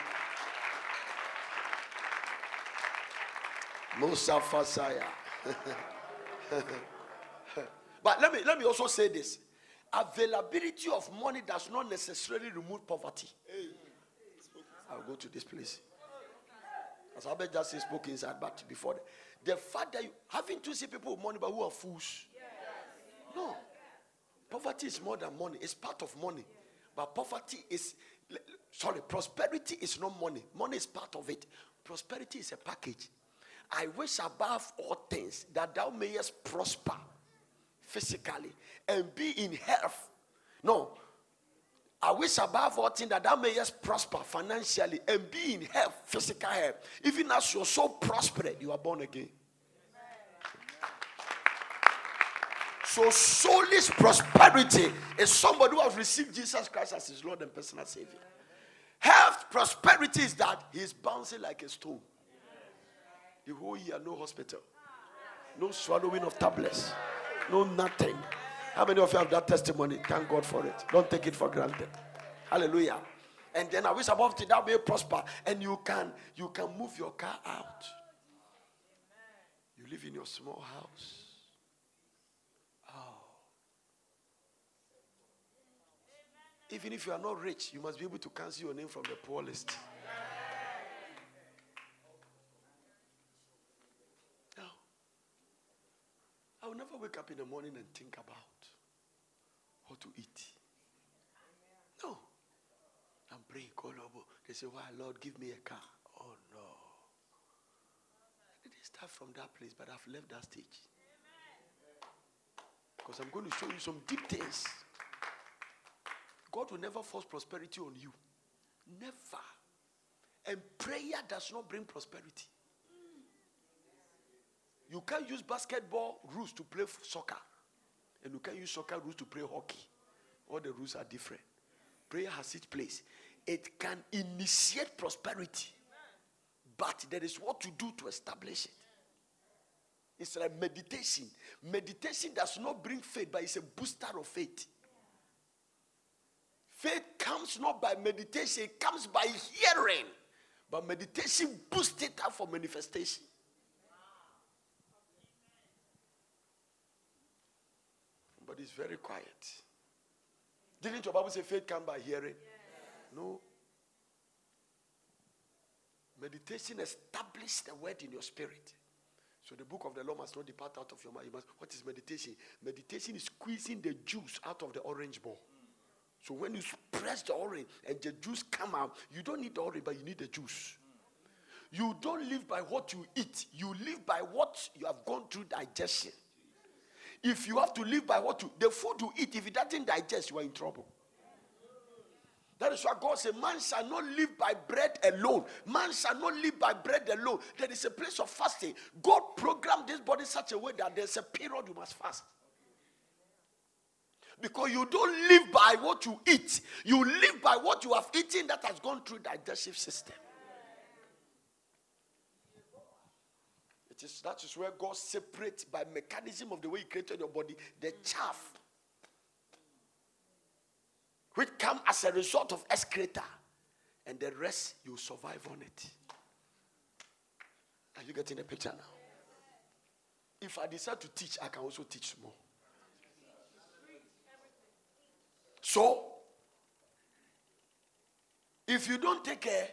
Musa Fasaya. but let me let me also say this. Availability of money does not necessarily remove poverty. I'll go to this place. As Albert just said, spoke inside, but before the, the fact that you having to see people with money but who are fools. No. Poverty is more than money, it's part of money. But poverty is sorry, prosperity is not money. Money is part of it. Prosperity is a package. I wish above all things that thou mayest prosper physically and be in health. No, I wish above all things that thou mayest prosper financially and be in health, physical health. Even as you're so prosperous, you are born again. So, soulless prosperity is somebody who has received Jesus Christ as his Lord and personal Savior. Health prosperity is that he's bouncing like a stone. The whole year, no hospital, no swallowing of tablets, no nothing. How many of you have that testimony? Thank God for it. Don't take it for granted. Hallelujah. And then I wish above that may prosper, and you can you can move your car out. You live in your small house. Even if you are not rich, you must be able to cancel your name from the poor list. I will never wake up in the morning and think about what to eat. No. I'm praying, Kolobo. They say, Why, Lord, give me a car. Oh, no. I didn't start from that place, but I've left that stage. Because I'm going to show you some deep things. God will never force prosperity on you. Never. And prayer does not bring prosperity. You can't use basketball rules to play soccer, and you can't use soccer rules to play hockey. All the rules are different. Prayer has its place. It can initiate prosperity, but there is what to do to establish it. It's like meditation. Meditation does not bring faith, but it's a booster of faith. Faith comes not by meditation, it comes by hearing. But meditation boosts it up for manifestation. but it's very quiet. Didn't your Bible say faith come by hearing? Yes. No. Meditation establishes the word in your spirit. So the book of the law must not depart out of your mind. You must, what is meditation? Meditation is squeezing the juice out of the orange ball. So when you press the orange and the juice come out, you don't need the orange, but you need the juice. You don't live by what you eat. You live by what you have gone through digestion. If you have to live by what you, the food you eat, if it doesn't digest, you are in trouble. That is why God said, Man shall not live by bread alone. Man shall not live by bread alone. There is a place of fasting. God programmed this body such a way that there's a period you must fast. Because you don't live by what you eat, you live by what you have eaten that has gone through digestive system. It is that is where God separates by mechanism of the way He created your body the chaff, which come as a result of excreta, and the rest you survive on it. Are you getting the picture now? If I decide to teach, I can also teach more. So, if you don't take care,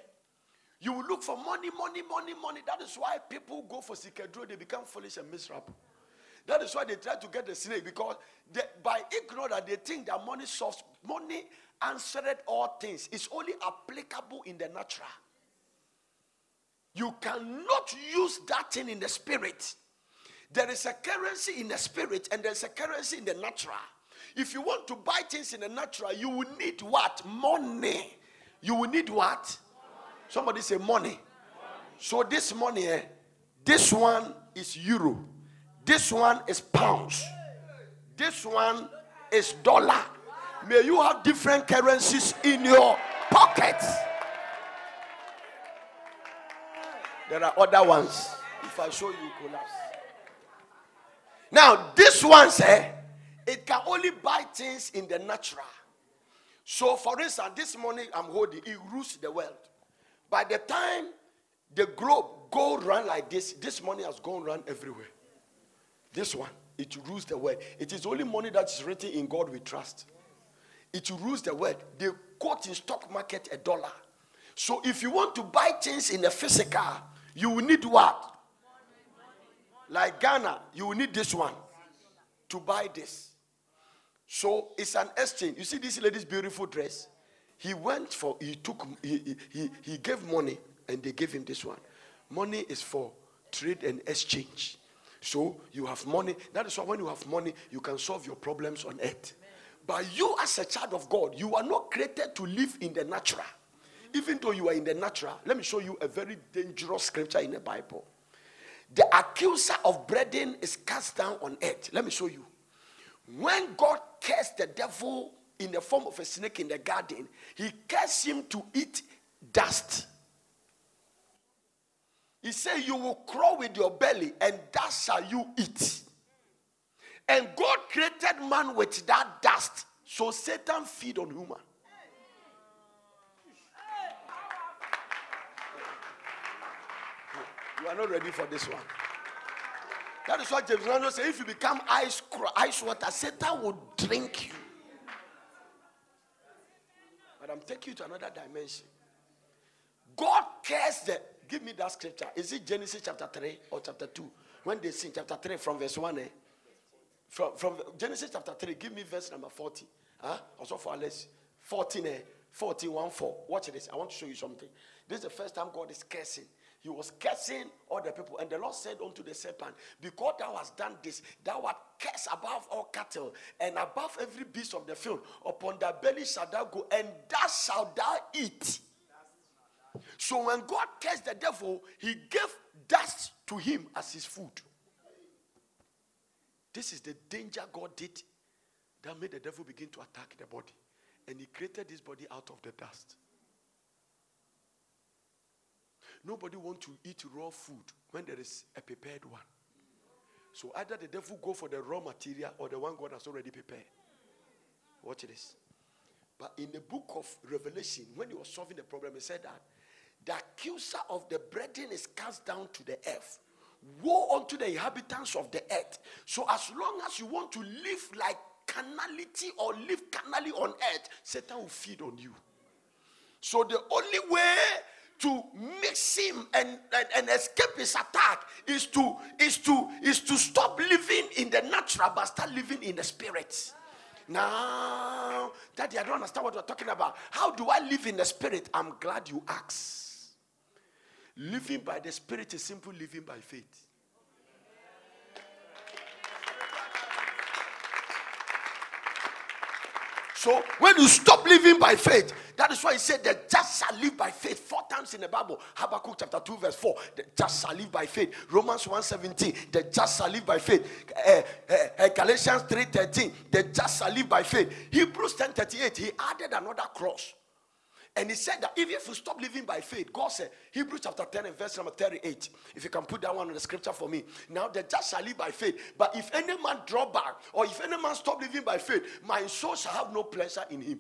you will look for money, money, money, money. That is why people go for Sikedro, they become foolish and miserable. That is why they try to get the snake because they, by ignorance they think that money solves money answered all things. It's only applicable in the natural. You cannot use that thing in the spirit. There is a currency in the spirit and there's a currency in the natural. If you want to buy things in the natural, you will need what? Money. You will need what? Somebody say money. So this money, eh, this one is euro. This one is pounds. This one is dollar. May you have different currencies in your pockets. There are other ones. If I show you, collapse. Now, this one, say, it can only buy things in the natural. So, for instance, this money I'm holding, it rules the world. By the time the globe go run like this, this money has gone run everywhere. This one, it rules the world. It is only money that is written in God we trust. It rules the world. They quote in stock market a dollar. So if you want to buy things in the physical, you will need what? Like Ghana, you will need this one to buy this. So it's an exchange. You see this lady's beautiful dress? He went for, he took, he, he, he gave money and they gave him this one. Money is for trade and exchange. So you have money. That is why when you have money, you can solve your problems on earth. But you, as a child of God, you are not created to live in the natural. Even though you are in the natural, let me show you a very dangerous scripture in the Bible. The accuser of brethren is cast down on earth. Let me show you. When God cursed the devil in the form of a snake in the garden, he cursed him to eat dust. He said, You will crawl with your belly, and dust shall you eat. And God created man with that dust. So Satan feed on human. You are not ready for this one. That is what James Rando said. If you become ice, ice water, Satan will drink you. But I'm taking you to another dimension. God cares the. Give me that scripture. Is it Genesis chapter 3 or chapter 2? When they sing chapter 3 from verse 1. Eh? From, from Genesis chapter 3, give me verse number 40. Huh? Also for Alice. 14, eh? 14, 1, 4. Watch this. I want to show you something. This is the first time God is cursing. He was cursing all the people. And the Lord said unto the serpent, Because thou hast done this, thou art cursed above all cattle and above every beast of the field. Upon thy belly shalt thou go, and thus shalt thou eat. So when God cursed the devil, he gave dust to him as his food. This is the danger God did that made the devil begin to attack the body. And he created this body out of the dust. Nobody want to eat raw food when there is a prepared one. So either the devil go for the raw material or the one God has already prepared. Watch this. But in the book of Revelation, when he was solving the problem, he said that the accuser of the brethren is cast down to the earth. Woe unto the inhabitants of the earth. So as long as you want to live like carnality or live carnally on earth, Satan will feed on you. So the only way to mix him and, and, and, escape his attack is to is to is to stop living in the natural but start living in the spirit. Now, Daddy, I don't understand what you're talking about. How do I live in the spirit? I'm glad you asked. Living by the spirit is simple living by faith. So when you stop living by faith, that is why he said the just shall live by faith. Four times in the Bible. Habakkuk chapter 2, verse 4. The just shall live by faith. Romans 1:17. The just shall live by faith. Uh, uh, uh, Galatians 3:13. The just shall live by faith. Hebrews 10:38. He added another cross. And he said that even if you stop living by faith, God said, Hebrews chapter 10 and verse number 38. If you can put that one on the scripture for me. Now the just shall live by faith. But if any man draw back, or if any man stop living by faith, my soul shall have no pleasure in him.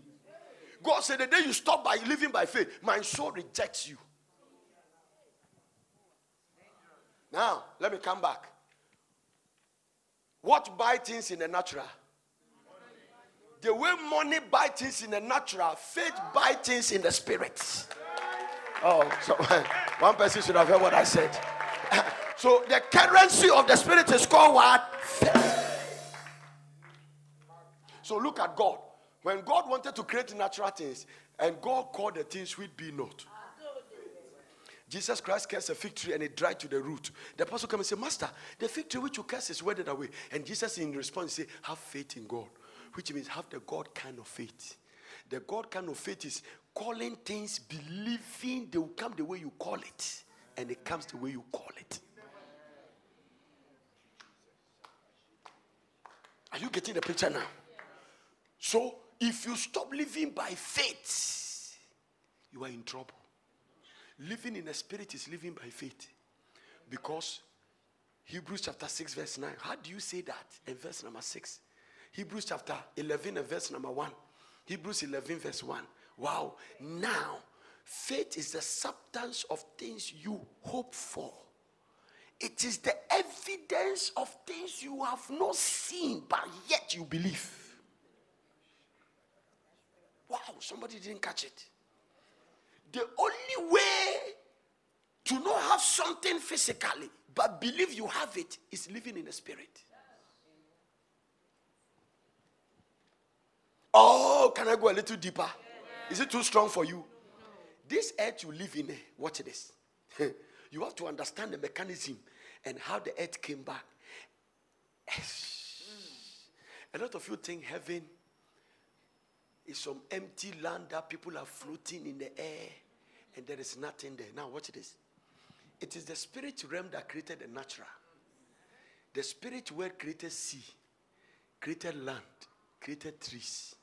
God said, the day you stop by living by faith, my soul rejects you. Now, let me come back. What buy things in the natural? The way money buy things in the natural, faith buy things in the spirit. Oh, so one person should have heard what I said. so the currency of the spirit is called what? Faith. So look at God. When God wanted to create natural things, and God called the things which be not. Jesus Christ cursed a fig tree and it dried to the root. The apostle came and said, Master, the fig tree which you curse is withered away. And Jesus, in response, said, Have faith in God which means have the God kind of faith. The God kind of faith is calling things, believing they will come the way you call it, and it comes the way you call it. Are you getting the picture now? So, if you stop living by faith, you are in trouble. Living in the spirit is living by faith. Because Hebrews chapter 6, verse 9. How do you say that in verse number 6? Hebrews chapter 11 and verse number 1. Hebrews 11 verse 1. Wow. Now, faith is the substance of things you hope for. It is the evidence of things you have not seen, but yet you believe. Wow, somebody didn't catch it. The only way to not have something physically, but believe you have it, is living in the spirit. Oh, can I go a little deeper? Is it too strong for you? This earth you live in, eh, watch this. you have to understand the mechanism and how the earth came back. A lot of you think heaven is some empty land that people are floating in the air and there is nothing there. Now, watch this. It is the spirit realm that created the natural. The spirit world created sea, created land, created trees.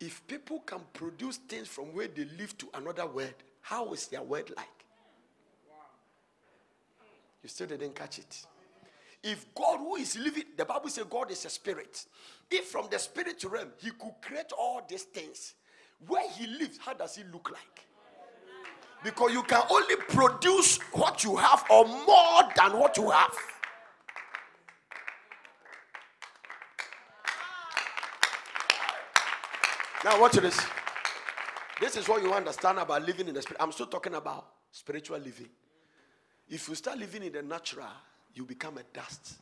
If people can produce things from where they live to another world, how is their world like? You still didn't catch it. If God, who is living, the Bible says God is a spirit. If from the spirit realm he could create all these things, where he lives, how does he look like? Because you can only produce what you have or more than what you have. Now, watch this. This is what you understand about living in the spirit. I'm still talking about spiritual living. If you start living in the natural, you become a dust.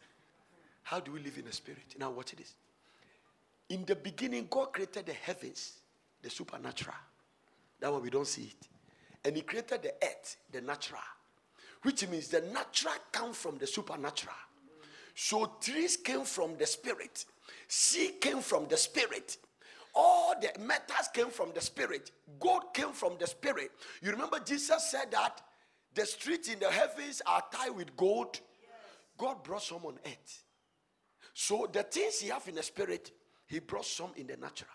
How do we live in the spirit? Now, watch this. In the beginning, God created the heavens, the supernatural. That one we don't see it. And He created the earth, the natural. Which means the natural comes from the supernatural. So trees came from the spirit, sea came from the spirit, all the metals came from the spirit, gold came from the spirit. You remember Jesus said that the streets in the heavens are tied with gold. God brought some on earth. So the things he have in the spirit, he brought some in the natural.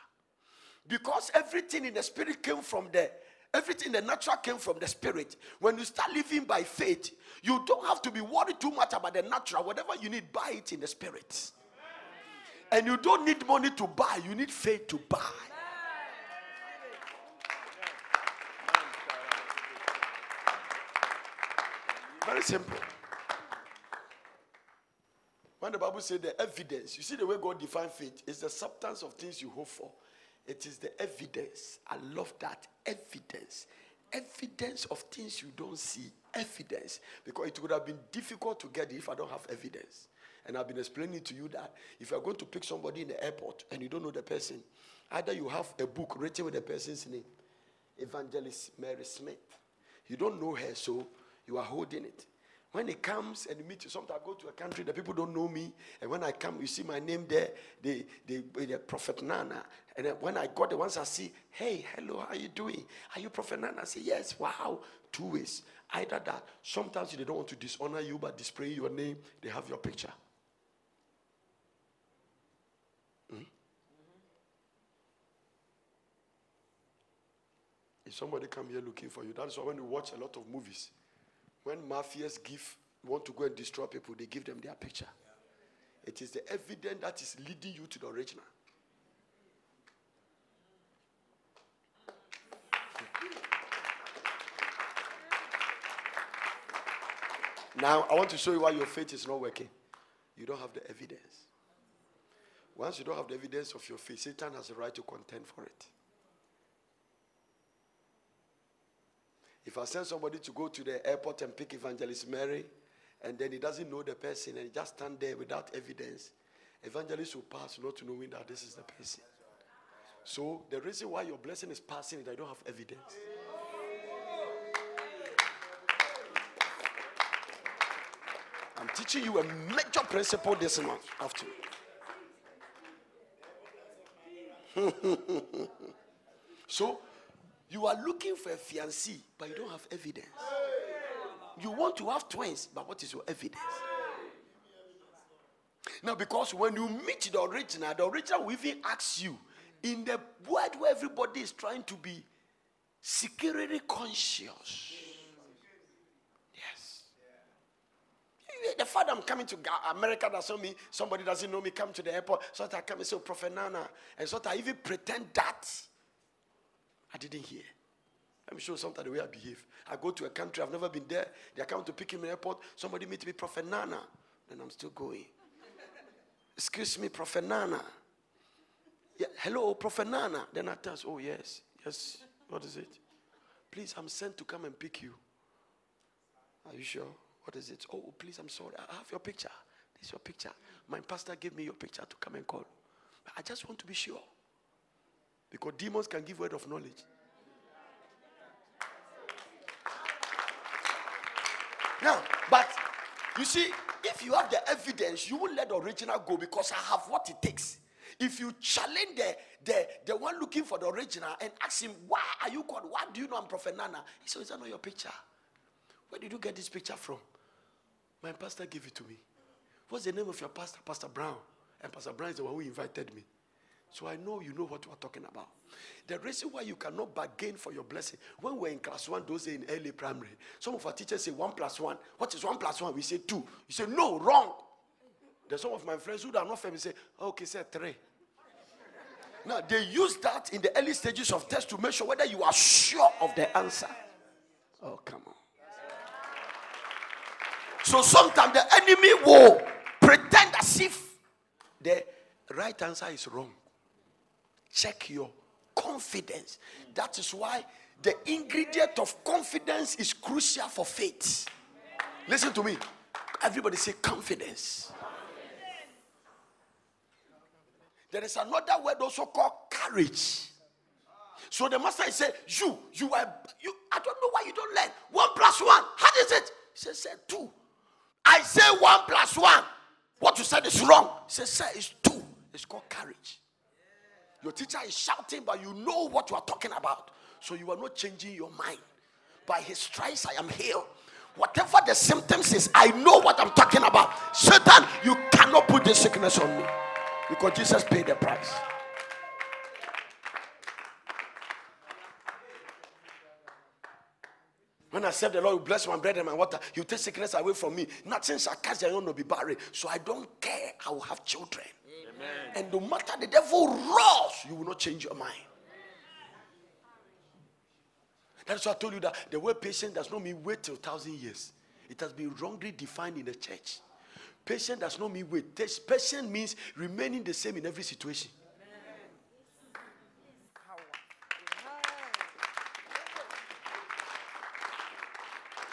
Because everything in the spirit came from the everything in the natural came from the spirit. When you start living by faith, you don't have to be worried too much about the natural. Whatever you need, buy it in the spirit. And you don't need money to buy, you need faith to buy. Very simple. When the Bible says the evidence, you see the way God defines faith, is the substance of things you hope for. It is the evidence. I love that. Evidence. Evidence of things you don't see. Evidence. Because it would have been difficult to get it if I don't have evidence. And I've been explaining to you that if you're going to pick somebody in the airport and you don't know the person, either you have a book written with the person's name, Evangelist Mary Smith. You don't know her, so you are holding it. When he comes and meet you, sometimes I go to a country, the people don't know me. And when I come, you see my name there, the, the, the Prophet Nana. And when I got the ones I see, hey, hello, how are you doing? Are you Prophet Nana? I say, yes, wow. Two ways. Either that, sometimes they don't want to dishonor you, but display your name, they have your picture. Somebody come here looking for you, that's why when you watch a lot of movies, when mafias give want to go and destroy people, they give them their picture. It is the evidence that is leading you to the original. Now, I want to show you why your faith is not working. You don't have the evidence. Once you don't have the evidence of your faith, Satan has the right to contend for it. If I send somebody to go to the airport and pick Evangelist Mary, and then he doesn't know the person and he just stand there without evidence, evangelist will pass not knowing that this is the person. So the reason why your blessing is passing is that you don't have evidence. I'm teaching you a major principle this month after. so you are looking for a fiancé, but you don't have evidence. You want to have twins, but what is your evidence? Now, because when you meet the original, the original will even ask you in the world where everybody is trying to be security conscious. Yes. The fact I'm coming to America doesn't mean somebody doesn't know me, come to the airport, so that I come and say, oh, Prophet Nana, and so that I even pretend that. I didn't hear. Let me show you sometimes the way I behave. I go to a country, I've never been there. They coming to pick him in the airport. Somebody meet me, Prophet Nana. Then I'm still going. Excuse me, Prophet Nana. Yeah, hello, Prophet Nana. Then I tell, us, oh, yes, yes. What is it? Please, I'm sent to come and pick you. Are you sure? What is it? Oh, please, I'm sorry. I have your picture. This is your picture. My pastor gave me your picture to come and call. I just want to be sure. Because demons can give word of knowledge. Now, but You see, if you have the evidence, you won't let the original go because I have what it takes. If you challenge the, the, the one looking for the original and ask him, Why are you called? Why do you know I'm Prophet Nana? He says, Is that not your picture? Where did you get this picture from? My pastor gave it to me. What's the name of your pastor? Pastor Brown. And Pastor Brown is the one who invited me. So I know you know what we're talking about. The reason why you cannot bargain for your blessing, when we're in class one, those in early primary, some of our teachers say one plus one. What is one plus one? We say two. You say, no, wrong. There's some of my friends who are not famous say, okay, say three. Now, they use that in the early stages of test to make sure whether you are sure of the answer. Oh, come on. So sometimes the enemy will pretend as if the right answer is wrong. Check your confidence. That is why the ingredient of confidence is crucial for faith. Listen to me. Everybody say confidence. There is another word also called courage. So the master said, You, you are you. I don't know why you don't learn. One plus one. How is it? He said, two. I say one plus one. What you said is wrong. He said, Sir, it's two. It's called courage. Your teacher is shouting, but you know what you are talking about. So you are not changing your mind. By his stripes, I am healed. Whatever the symptoms is, I know what I'm talking about. Satan, you cannot put this sickness on me because Jesus paid the price. When I serve the Lord, you bless my bread and my water. You take sickness away from me. Nothing shall cast your own be buried. So I don't care. I will have children. And no matter the devil roars, you will not change your mind. That's why I told you that the word patient does not mean wait till thousand years. It has been wrongly defined in the church. Patient does not mean wait. Patient means remaining the same in every situation.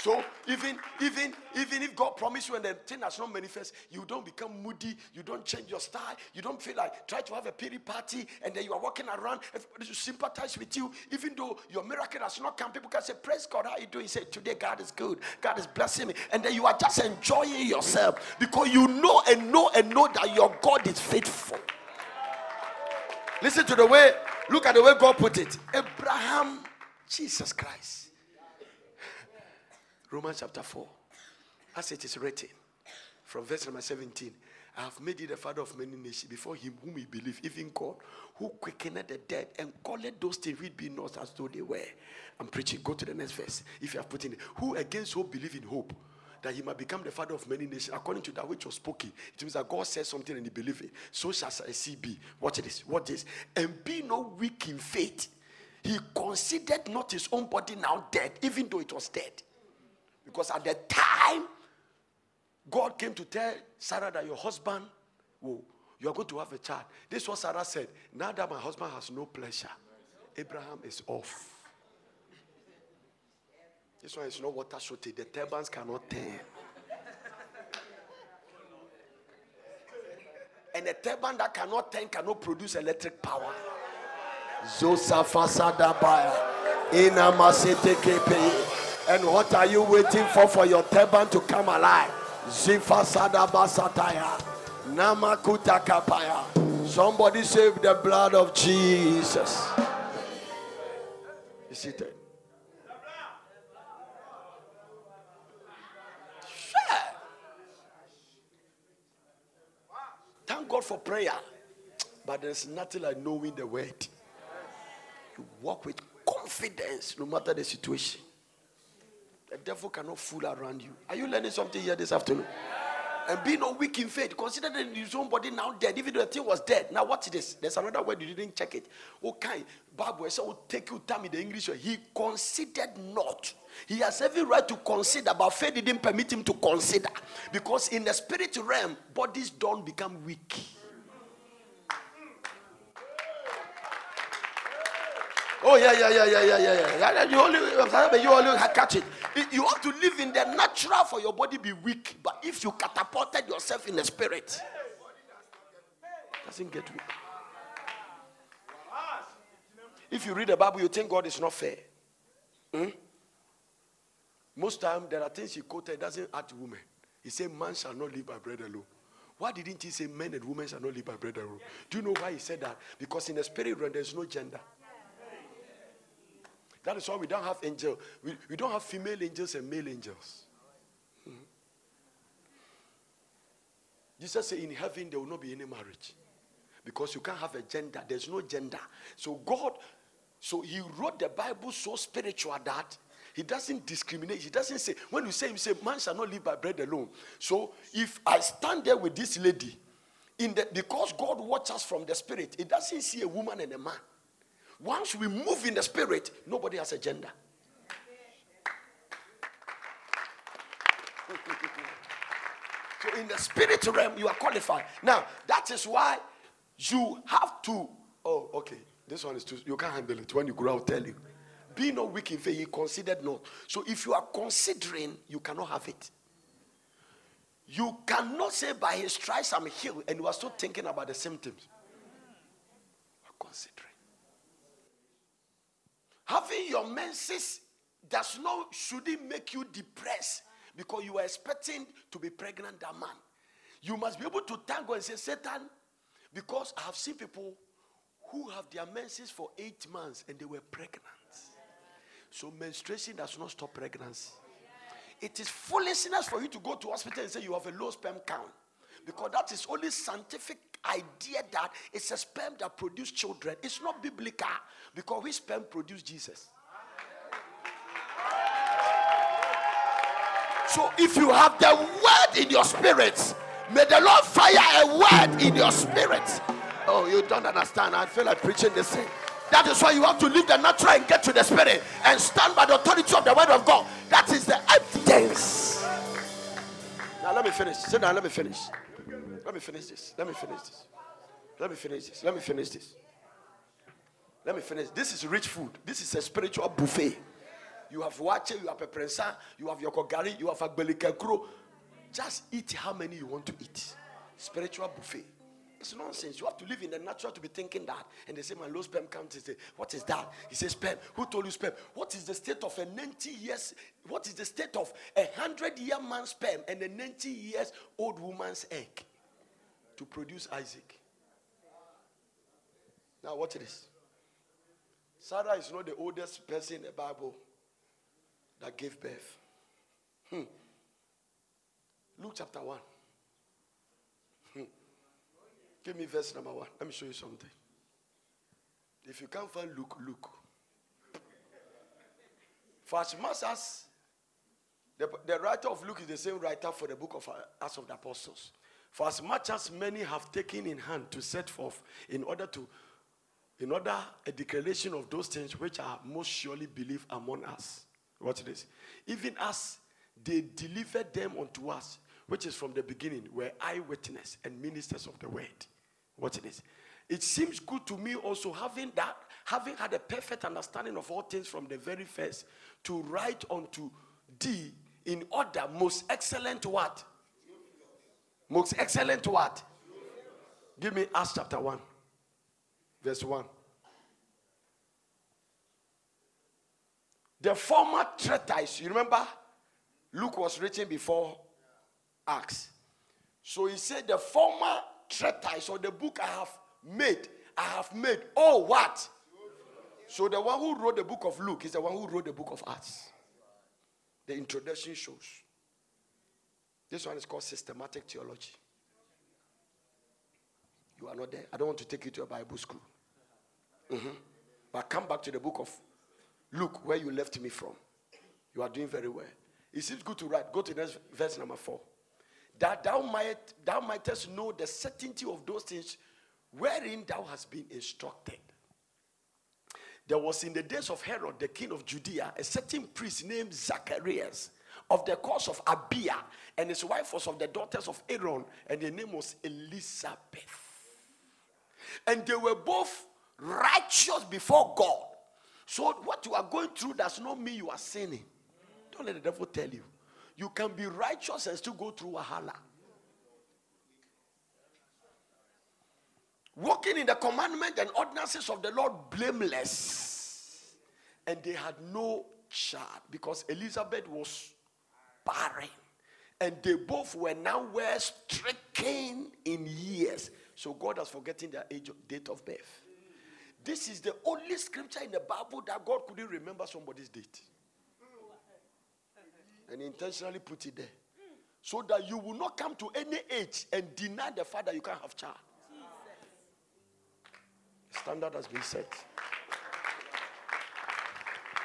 So even even even if God promised you and the thing has not manifest, you don't become moody, you don't change your style, you don't feel like try to have a pity party and then you are walking around, everybody should sympathize with you, even though your miracle has not come. People can say, Praise God, how you doing? Say, Today God is good, God is blessing me, and then you are just enjoying yourself because you know and know and know that your God is faithful. Listen to the way, look at the way God put it. Abraham, Jesus Christ. Romans chapter 4. As it is written from verse number 17. I have made you the father of many nations before him whom he believe, even God, who quickened the dead and called those things which be not as though they were. I'm preaching. Go to the next verse. If you have put in, who against hope believe in hope, that he might become the father of many nations, according to that which was spoken. It means that God says something and he believe it. So shall a seed be. Watch this. Watch this? And be not weak in faith. He considered not his own body now dead, even though it was dead. Because at the time, God came to tell Sarah that your husband, will, you are going to have a child. This was Sarah said. Now that my husband has no pleasure, Abraham is off. This one is not water shortage. The turbines cannot turn. and a turbine that cannot turn cannot produce electric power. Zosa fasada baya. Ina masete kepe. And what are you waiting for for your turban to come alive? Zifa Sadabasataya. Namakuta Kapaya. Somebody save the blood of Jesus. Is it? Thank God for prayer. But there's nothing like knowing the word. You walk with confidence no matter the situation. Devil cannot fool around you. Are you learning something here this afternoon? And be no weak in faith. Consider that his own body now dead, even though the thing was dead. Now, what is this? There's another word you didn't check it. Okay, Bible said, will take you time in the English He considered not. He has every right to consider, but faith didn't permit him to consider. Because in the spirit realm, bodies don't become weak. Oh yeah, yeah, yeah, yeah, yeah, yeah, yeah. You only, you only catch it. You have to live in the natural for your body be weak. But if you catapulted yourself in the spirit, doesn't get weak. If you read the Bible, you think God is not fair. Hmm? Most time there are things he quoted doesn't add to women. He said, Man shall not live by bread alone. Why didn't he say men and women shall not live by bread alone? Do you know why he said that? Because in the spirit realm, there's no gender. That is why we don't have angels. We, we don't have female angels and male angels. Hmm. Jesus said, In heaven, there will not be any marriage. Because you can't have a gender. There's no gender. So God, so he wrote the Bible so spiritual that he doesn't discriminate. He doesn't say, when you say him, say, man shall not live by bread alone. So if I stand there with this lady, in the because God watches from the spirit, it doesn't see a woman and a man. Once we move in the spirit, nobody has a gender. so in the spirit realm, you are qualified. Now, that is why you have to. Oh, okay. This one is too. You can't handle it. When you grow, I'll tell you. Be not weak in faith, he considered not. So if you are considering, you cannot have it. You cannot say by his stripes I'm healed, and you are still thinking about the symptoms. Considering. Having your menses does not shouldn't make you depressed because you are expecting to be pregnant that man. You must be able to thank God and say, Satan, because I have seen people who have their menses for eight months and they were pregnant. So menstruation does not stop pregnancy. It is foolishness for you to go to hospital and say you have a low sperm count. Because that is only scientific idea that it's a sperm that produces children. It's not biblical because which sperm produced Jesus? So if you have the word in your spirit, may the Lord fire a word in your spirit. Oh, you don't understand. I feel like preaching this thing. That is why you have to leave the natural and get to the spirit and stand by the authority of the word of God. That is the evidence. Now let me finish. Sit down, let me finish. Let me finish this. Let me finish this. Let me finish this. Let me finish this. Let me finish. This is rich food. This is a spiritual buffet. You have waakye, you have a peprensa, you have your kogari, you have a belikakro. Just eat how many you want to eat. Spiritual buffet. It's nonsense. You have to live in the natural to be thinking that. And they say, My low sperm count is what is that? He says, sperm. Who told you sperm? What is the state of a 90 years? What is the state of a 100 year man's sperm and a 90 years old woman's egg to produce Isaac? Now, watch this. Sarah is not the oldest person in the Bible that gave birth. Hmm. Luke chapter 1. Give me verse number one. Let me show you something. If you can't find Luke, look. For as much as the, the writer of Luke is the same writer for the book of Acts of the Apostles. For as much as many have taken in hand to set forth in order to, in order a declaration of those things which are most surely believed among us. Watch this. Even as they delivered them unto us, which is from the beginning, were eyewitness and ministers of the word. What it is. It seems good to me also having that, having had a perfect understanding of all things from the very first, to write unto thee in order, most excellent what? Most excellent what? Give me Acts chapter 1, verse 1. The former treatise, you remember, Luke was written before Acts. So he said, the former treatise or the book I have made, I have made. Oh, what? So the one who wrote the book of Luke is the one who wrote the book of Acts. The introduction shows. This one is called systematic theology. You are not there. I don't want to take you to a Bible school. Mm-hmm. But come back to the book of Luke, where you left me from. You are doing very well. It seems good to write. Go to next verse number four that thou might thou mightest know the certainty of those things wherein thou hast been instructed. There was in the days of Herod, the king of Judea, a certain priest named Zacharias of the course of Abia, and his wife was of the daughters of Aaron, and her name was Elizabeth. And they were both righteous before God. So, what you are going through does not mean you are sinning. Don't let the devil tell you. You can be righteous and still go through Wahala. Walking in the commandment and ordinances of the Lord blameless. And they had no child because Elizabeth was barren and they both were now well stricken in years. So God has forgotten their age, date of birth. This is the only scripture in the Bible that God couldn't remember somebody's date. And intentionally put it there. So that you will not come to any age and deny the fact that you can't have child. Standard has been set.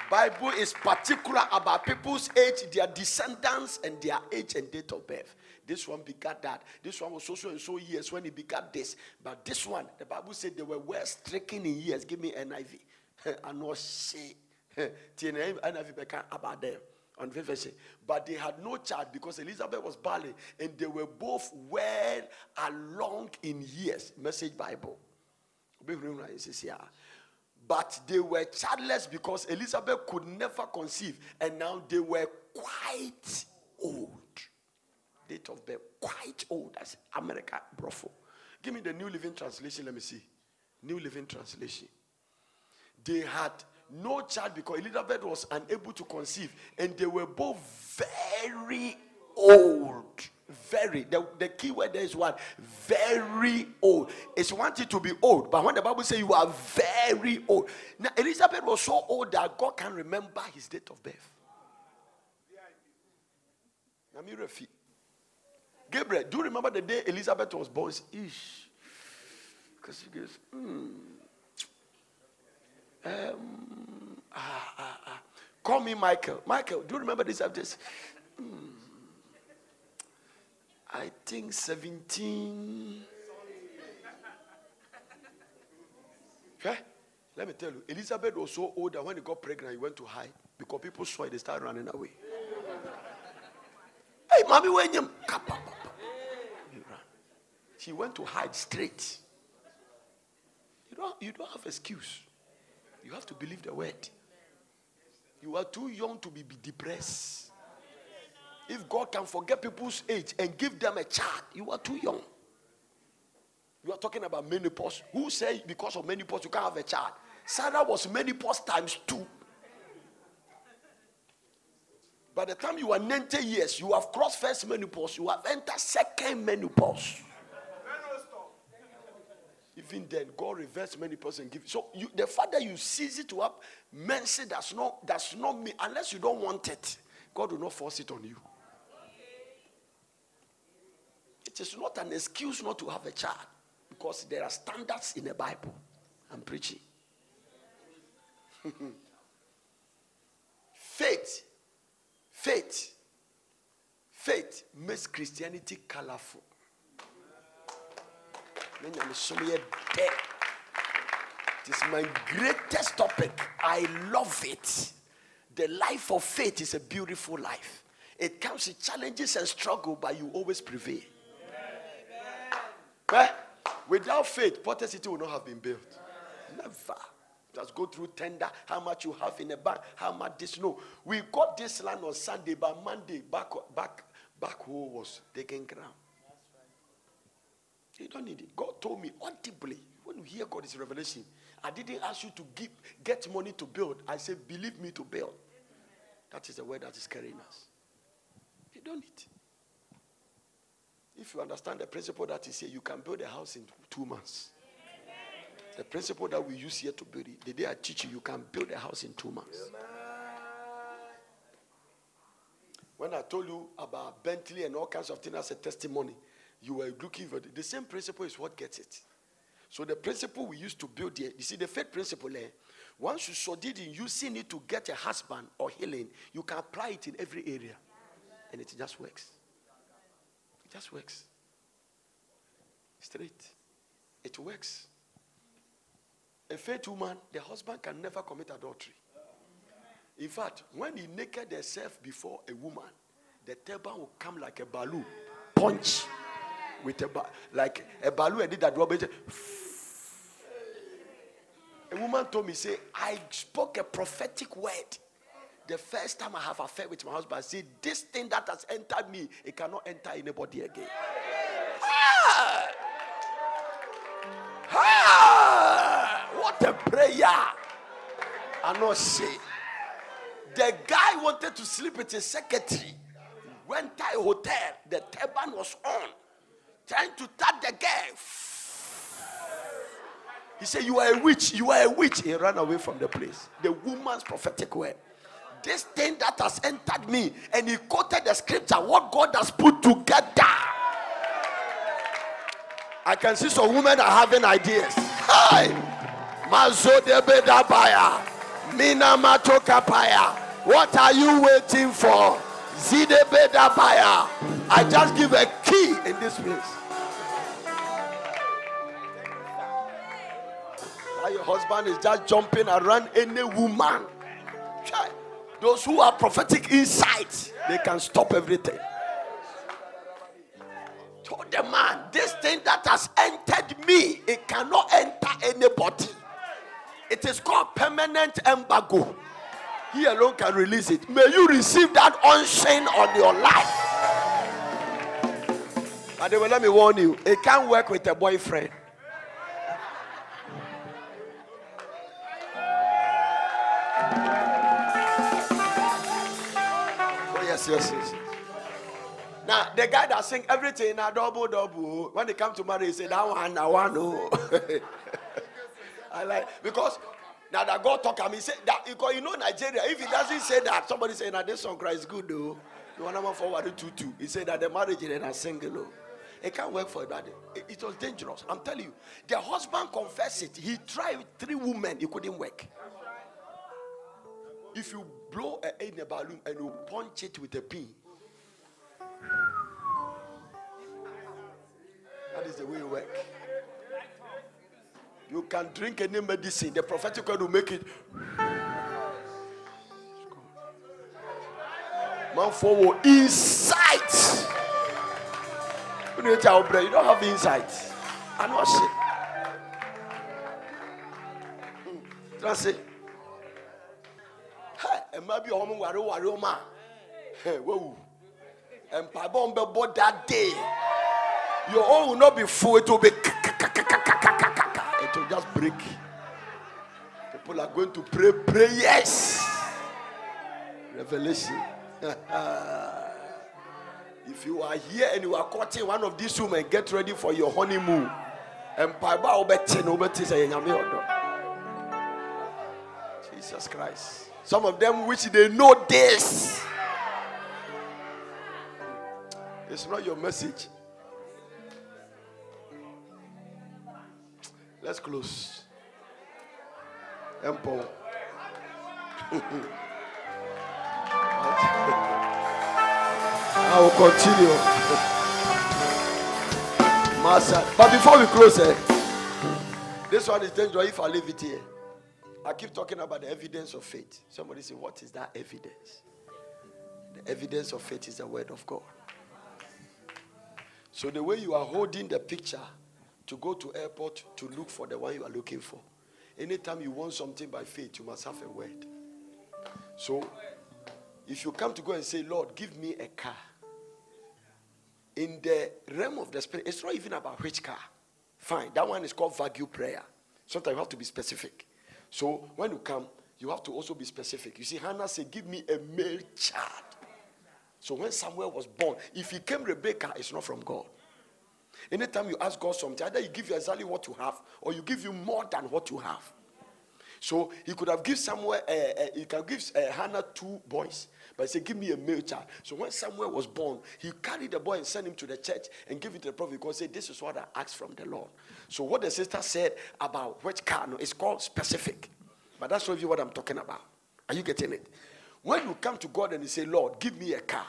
Bible is particular about people's age, their descendants, and their age and date of birth. This one begat that. This one was so so and so years when he begat this. But this one, the Bible said they were well stricken in years. Give me NIV. I know she. NIV about them. On but they had no child because Elizabeth was barren and they were both well along in years. Message Bible. But they were childless because Elizabeth could never conceive, and now they were quite old. Date of birth, quite old. That's America, Brofo. Give me the New Living Translation, let me see. New Living Translation. They had no child because Elizabeth was unable to conceive, and they were both very old. Very. The, the key word there is what? Very old. It's wanted to be old, but when the Bible says you are very old. Now, Elizabeth was so old that God can remember his date of birth. Gabriel, do you remember the day Elizabeth was born? Ish. Because she goes, hmm. Um, ah, ah, ah. Call me Michael. Michael, do you remember this? This. Hmm. I think 17. Okay? Let me tell you, Elizabeth was so old that when he got pregnant, he went to hide because people saw it, they started running away. hey, mommy, when you she went to hide straight. You don't, you don't have excuse. You have to believe the word. You are too young to be, be depressed. If God can forget people's age and give them a child, you are too young. You are talking about menopause. Who say because of menopause you can't have a child? Sarah was menopause times two. By the time you are 90 years, you have crossed first menopause, you have entered second menopause. Even then, God reverse menopause and give. So you, the fact that you seize it to have mercy does not does not mean unless you don't want it, God will not force it on you. It is not an excuse not to have a child because there are standards in the Bible. I'm preaching. faith, faith, faith makes Christianity colorful. It is my greatest topic. I love it. The life of faith is a beautiful life. It comes with challenges and struggle, but you always prevail. Eh? Without faith, Potter City will not have been built. Never. Just go through tender, how much you have in the bank, how much this. No, we got this land on Sunday, but Monday, back, back, back who was taking ground. You don't need it. God told me audibly. When you hear God's revelation, I didn't ask you to give, get money to build. I said, believe me to build. That is the word that is carrying us. You don't need it. If you understand the principle that is here, you can build a house in two months. The principle that we use here to build it, the day I teach you, you can build a house in two months. When I told you about Bentley and all kinds of things as a testimony, you were looking for. The same principle is what gets it. So the principle we used to build here, you see the faith principle there, once you succeed in using it to get a husband or healing, you can apply it in every area. And it just works. Just works. Straight. It works. A faithful man, the husband can never commit adultery. In fact, when he naked himself before a woman, the turban will come like a balloon, punch with a ba- like a balloon and did that rubber. A woman told me, say, I spoke a prophetic word the first time I have affair with my husband, see this thing that has entered me, it cannot enter anybody again. Ah! Ah! What a prayer! I know say the guy wanted to sleep with his secretary. went to a hotel. The turban was on, trying to touch the girl. He said, You are a witch. You are a witch. He ran away from the place. The woman's prophetic word. This thing that has entered me, and he quoted the scripture, what God has put together. I can see some women are having ideas. Hi. What are you waiting for? Zidebedabaya. I just give a key in this place. Now your husband is just jumping around any woman. Try. Those who are prophetic insights, they can stop everything. Told the man, this thing that has entered me, it cannot enter anybody. It is called permanent embargo. He alone can release it. May you receive that unshine on your life. But they will let me warn you, it can't work with a boyfriend. Yes, yes. Now, the guy that sing everything a double double. When they come to marry, he say that one, that one, oh. I like because now that God talk to me, say that because you know Nigeria, if he doesn't say that, somebody say now this song cries good though. You want to forward to two. He said that the marriage is a single. It can't work for that. It, it was dangerous. I'm telling you. The husband confessed it. He tried three women, it couldn't work. If you blow a, in a balloon and you punch it with a pin, that is the way it works. You can drink any medicine, the prophetic word will make it. Man, forward insight. You don't have insight. I know shit. That's it. Hey, and maybe a home wari wari oma. Hey, whoa. And Pabon be that day. Your own will not be full, it will be. It will just break. People are going to pray prayers. Revelation. if you are here and you are courting one of these women, get ready for your honeymoon. And Paiba. Jesus Christ. Some of them which they know this. It's not your message. Let's close. Empo. I will continue. Master. But before we close, eh, this one is dangerous if I leave it here. I keep talking about the evidence of faith. Somebody say, What is that evidence? The evidence of faith is the word of God. So the way you are holding the picture to go to airport to look for the one you are looking for. Anytime you want something by faith, you must have a word. So if you come to go and say, Lord, give me a car. In the realm of the spirit, it's not even about which car. Fine, that one is called value prayer. Sometimes you have to be specific. So when you come, you have to also be specific. You see, Hannah said, Give me a male child. So when Samuel was born, if he came Rebecca, it's not from God. Anytime you ask God something, either He give you exactly what you have, or you give you more than what you have. So he could have given Samuel, uh, uh, he can give uh, Hannah two boys, but he said, Give me a male child. So when Samuel was born, he carried the boy and sent him to the church and gave it to the prophet because he said, This is what I asked from the Lord. So what the sister said about which car, no, it's called specific. But that's really what I'm talking about. Are you getting it? When you come to God and you say, Lord, give me a car,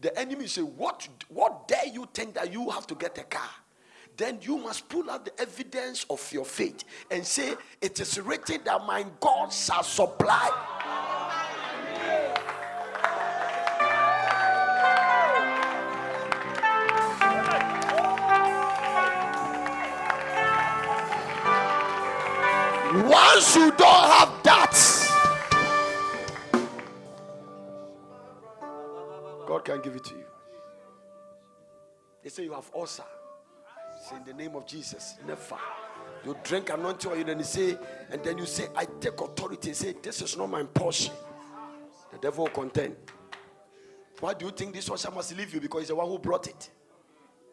the enemy say, What what dare you think that you have to get a car? Then you must pull out the evidence of your faith and say, It is written that my God shall supply. Once you don't have that, God can give it to you. They say you have ulcer. Say in the name of Jesus, never. You drink anointing oil, then you say, and then you say, I take authority. Say, this is not my portion. The devil will contend. Why do you think this one must leave you? Because he's the one who brought it.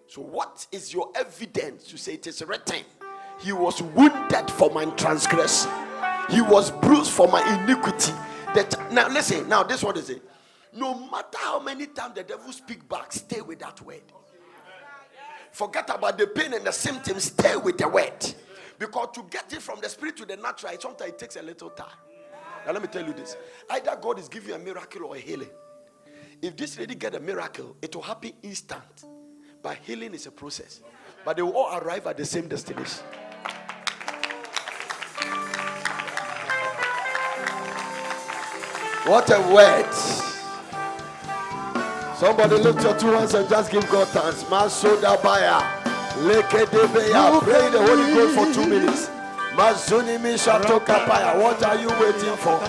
So, what is your evidence to say it is a written? He was wounded for my transgression, he was bruised for my iniquity. That now listen, now this what is it? No matter how many times the devil speak back, stay with that word. Forget about the pain and the symptoms, stay with the word. Because to get it from the spirit to the natural, sometimes it takes a little time. Now let me tell you this. Either God is giving you a miracle or a healing. If this lady get a miracle, it will happen instant. But healing is a process. But they will all arrive at the same destination. What a word. Somebody lift your two hands and just give God thanks. Masoda Baya. Lekedebeya. Pray the Holy Ghost for two minutes. Mazuni Mishato Kapaya. What are you waiting for?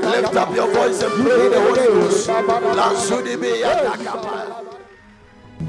Lift up your voice and pray the Holy Ghost.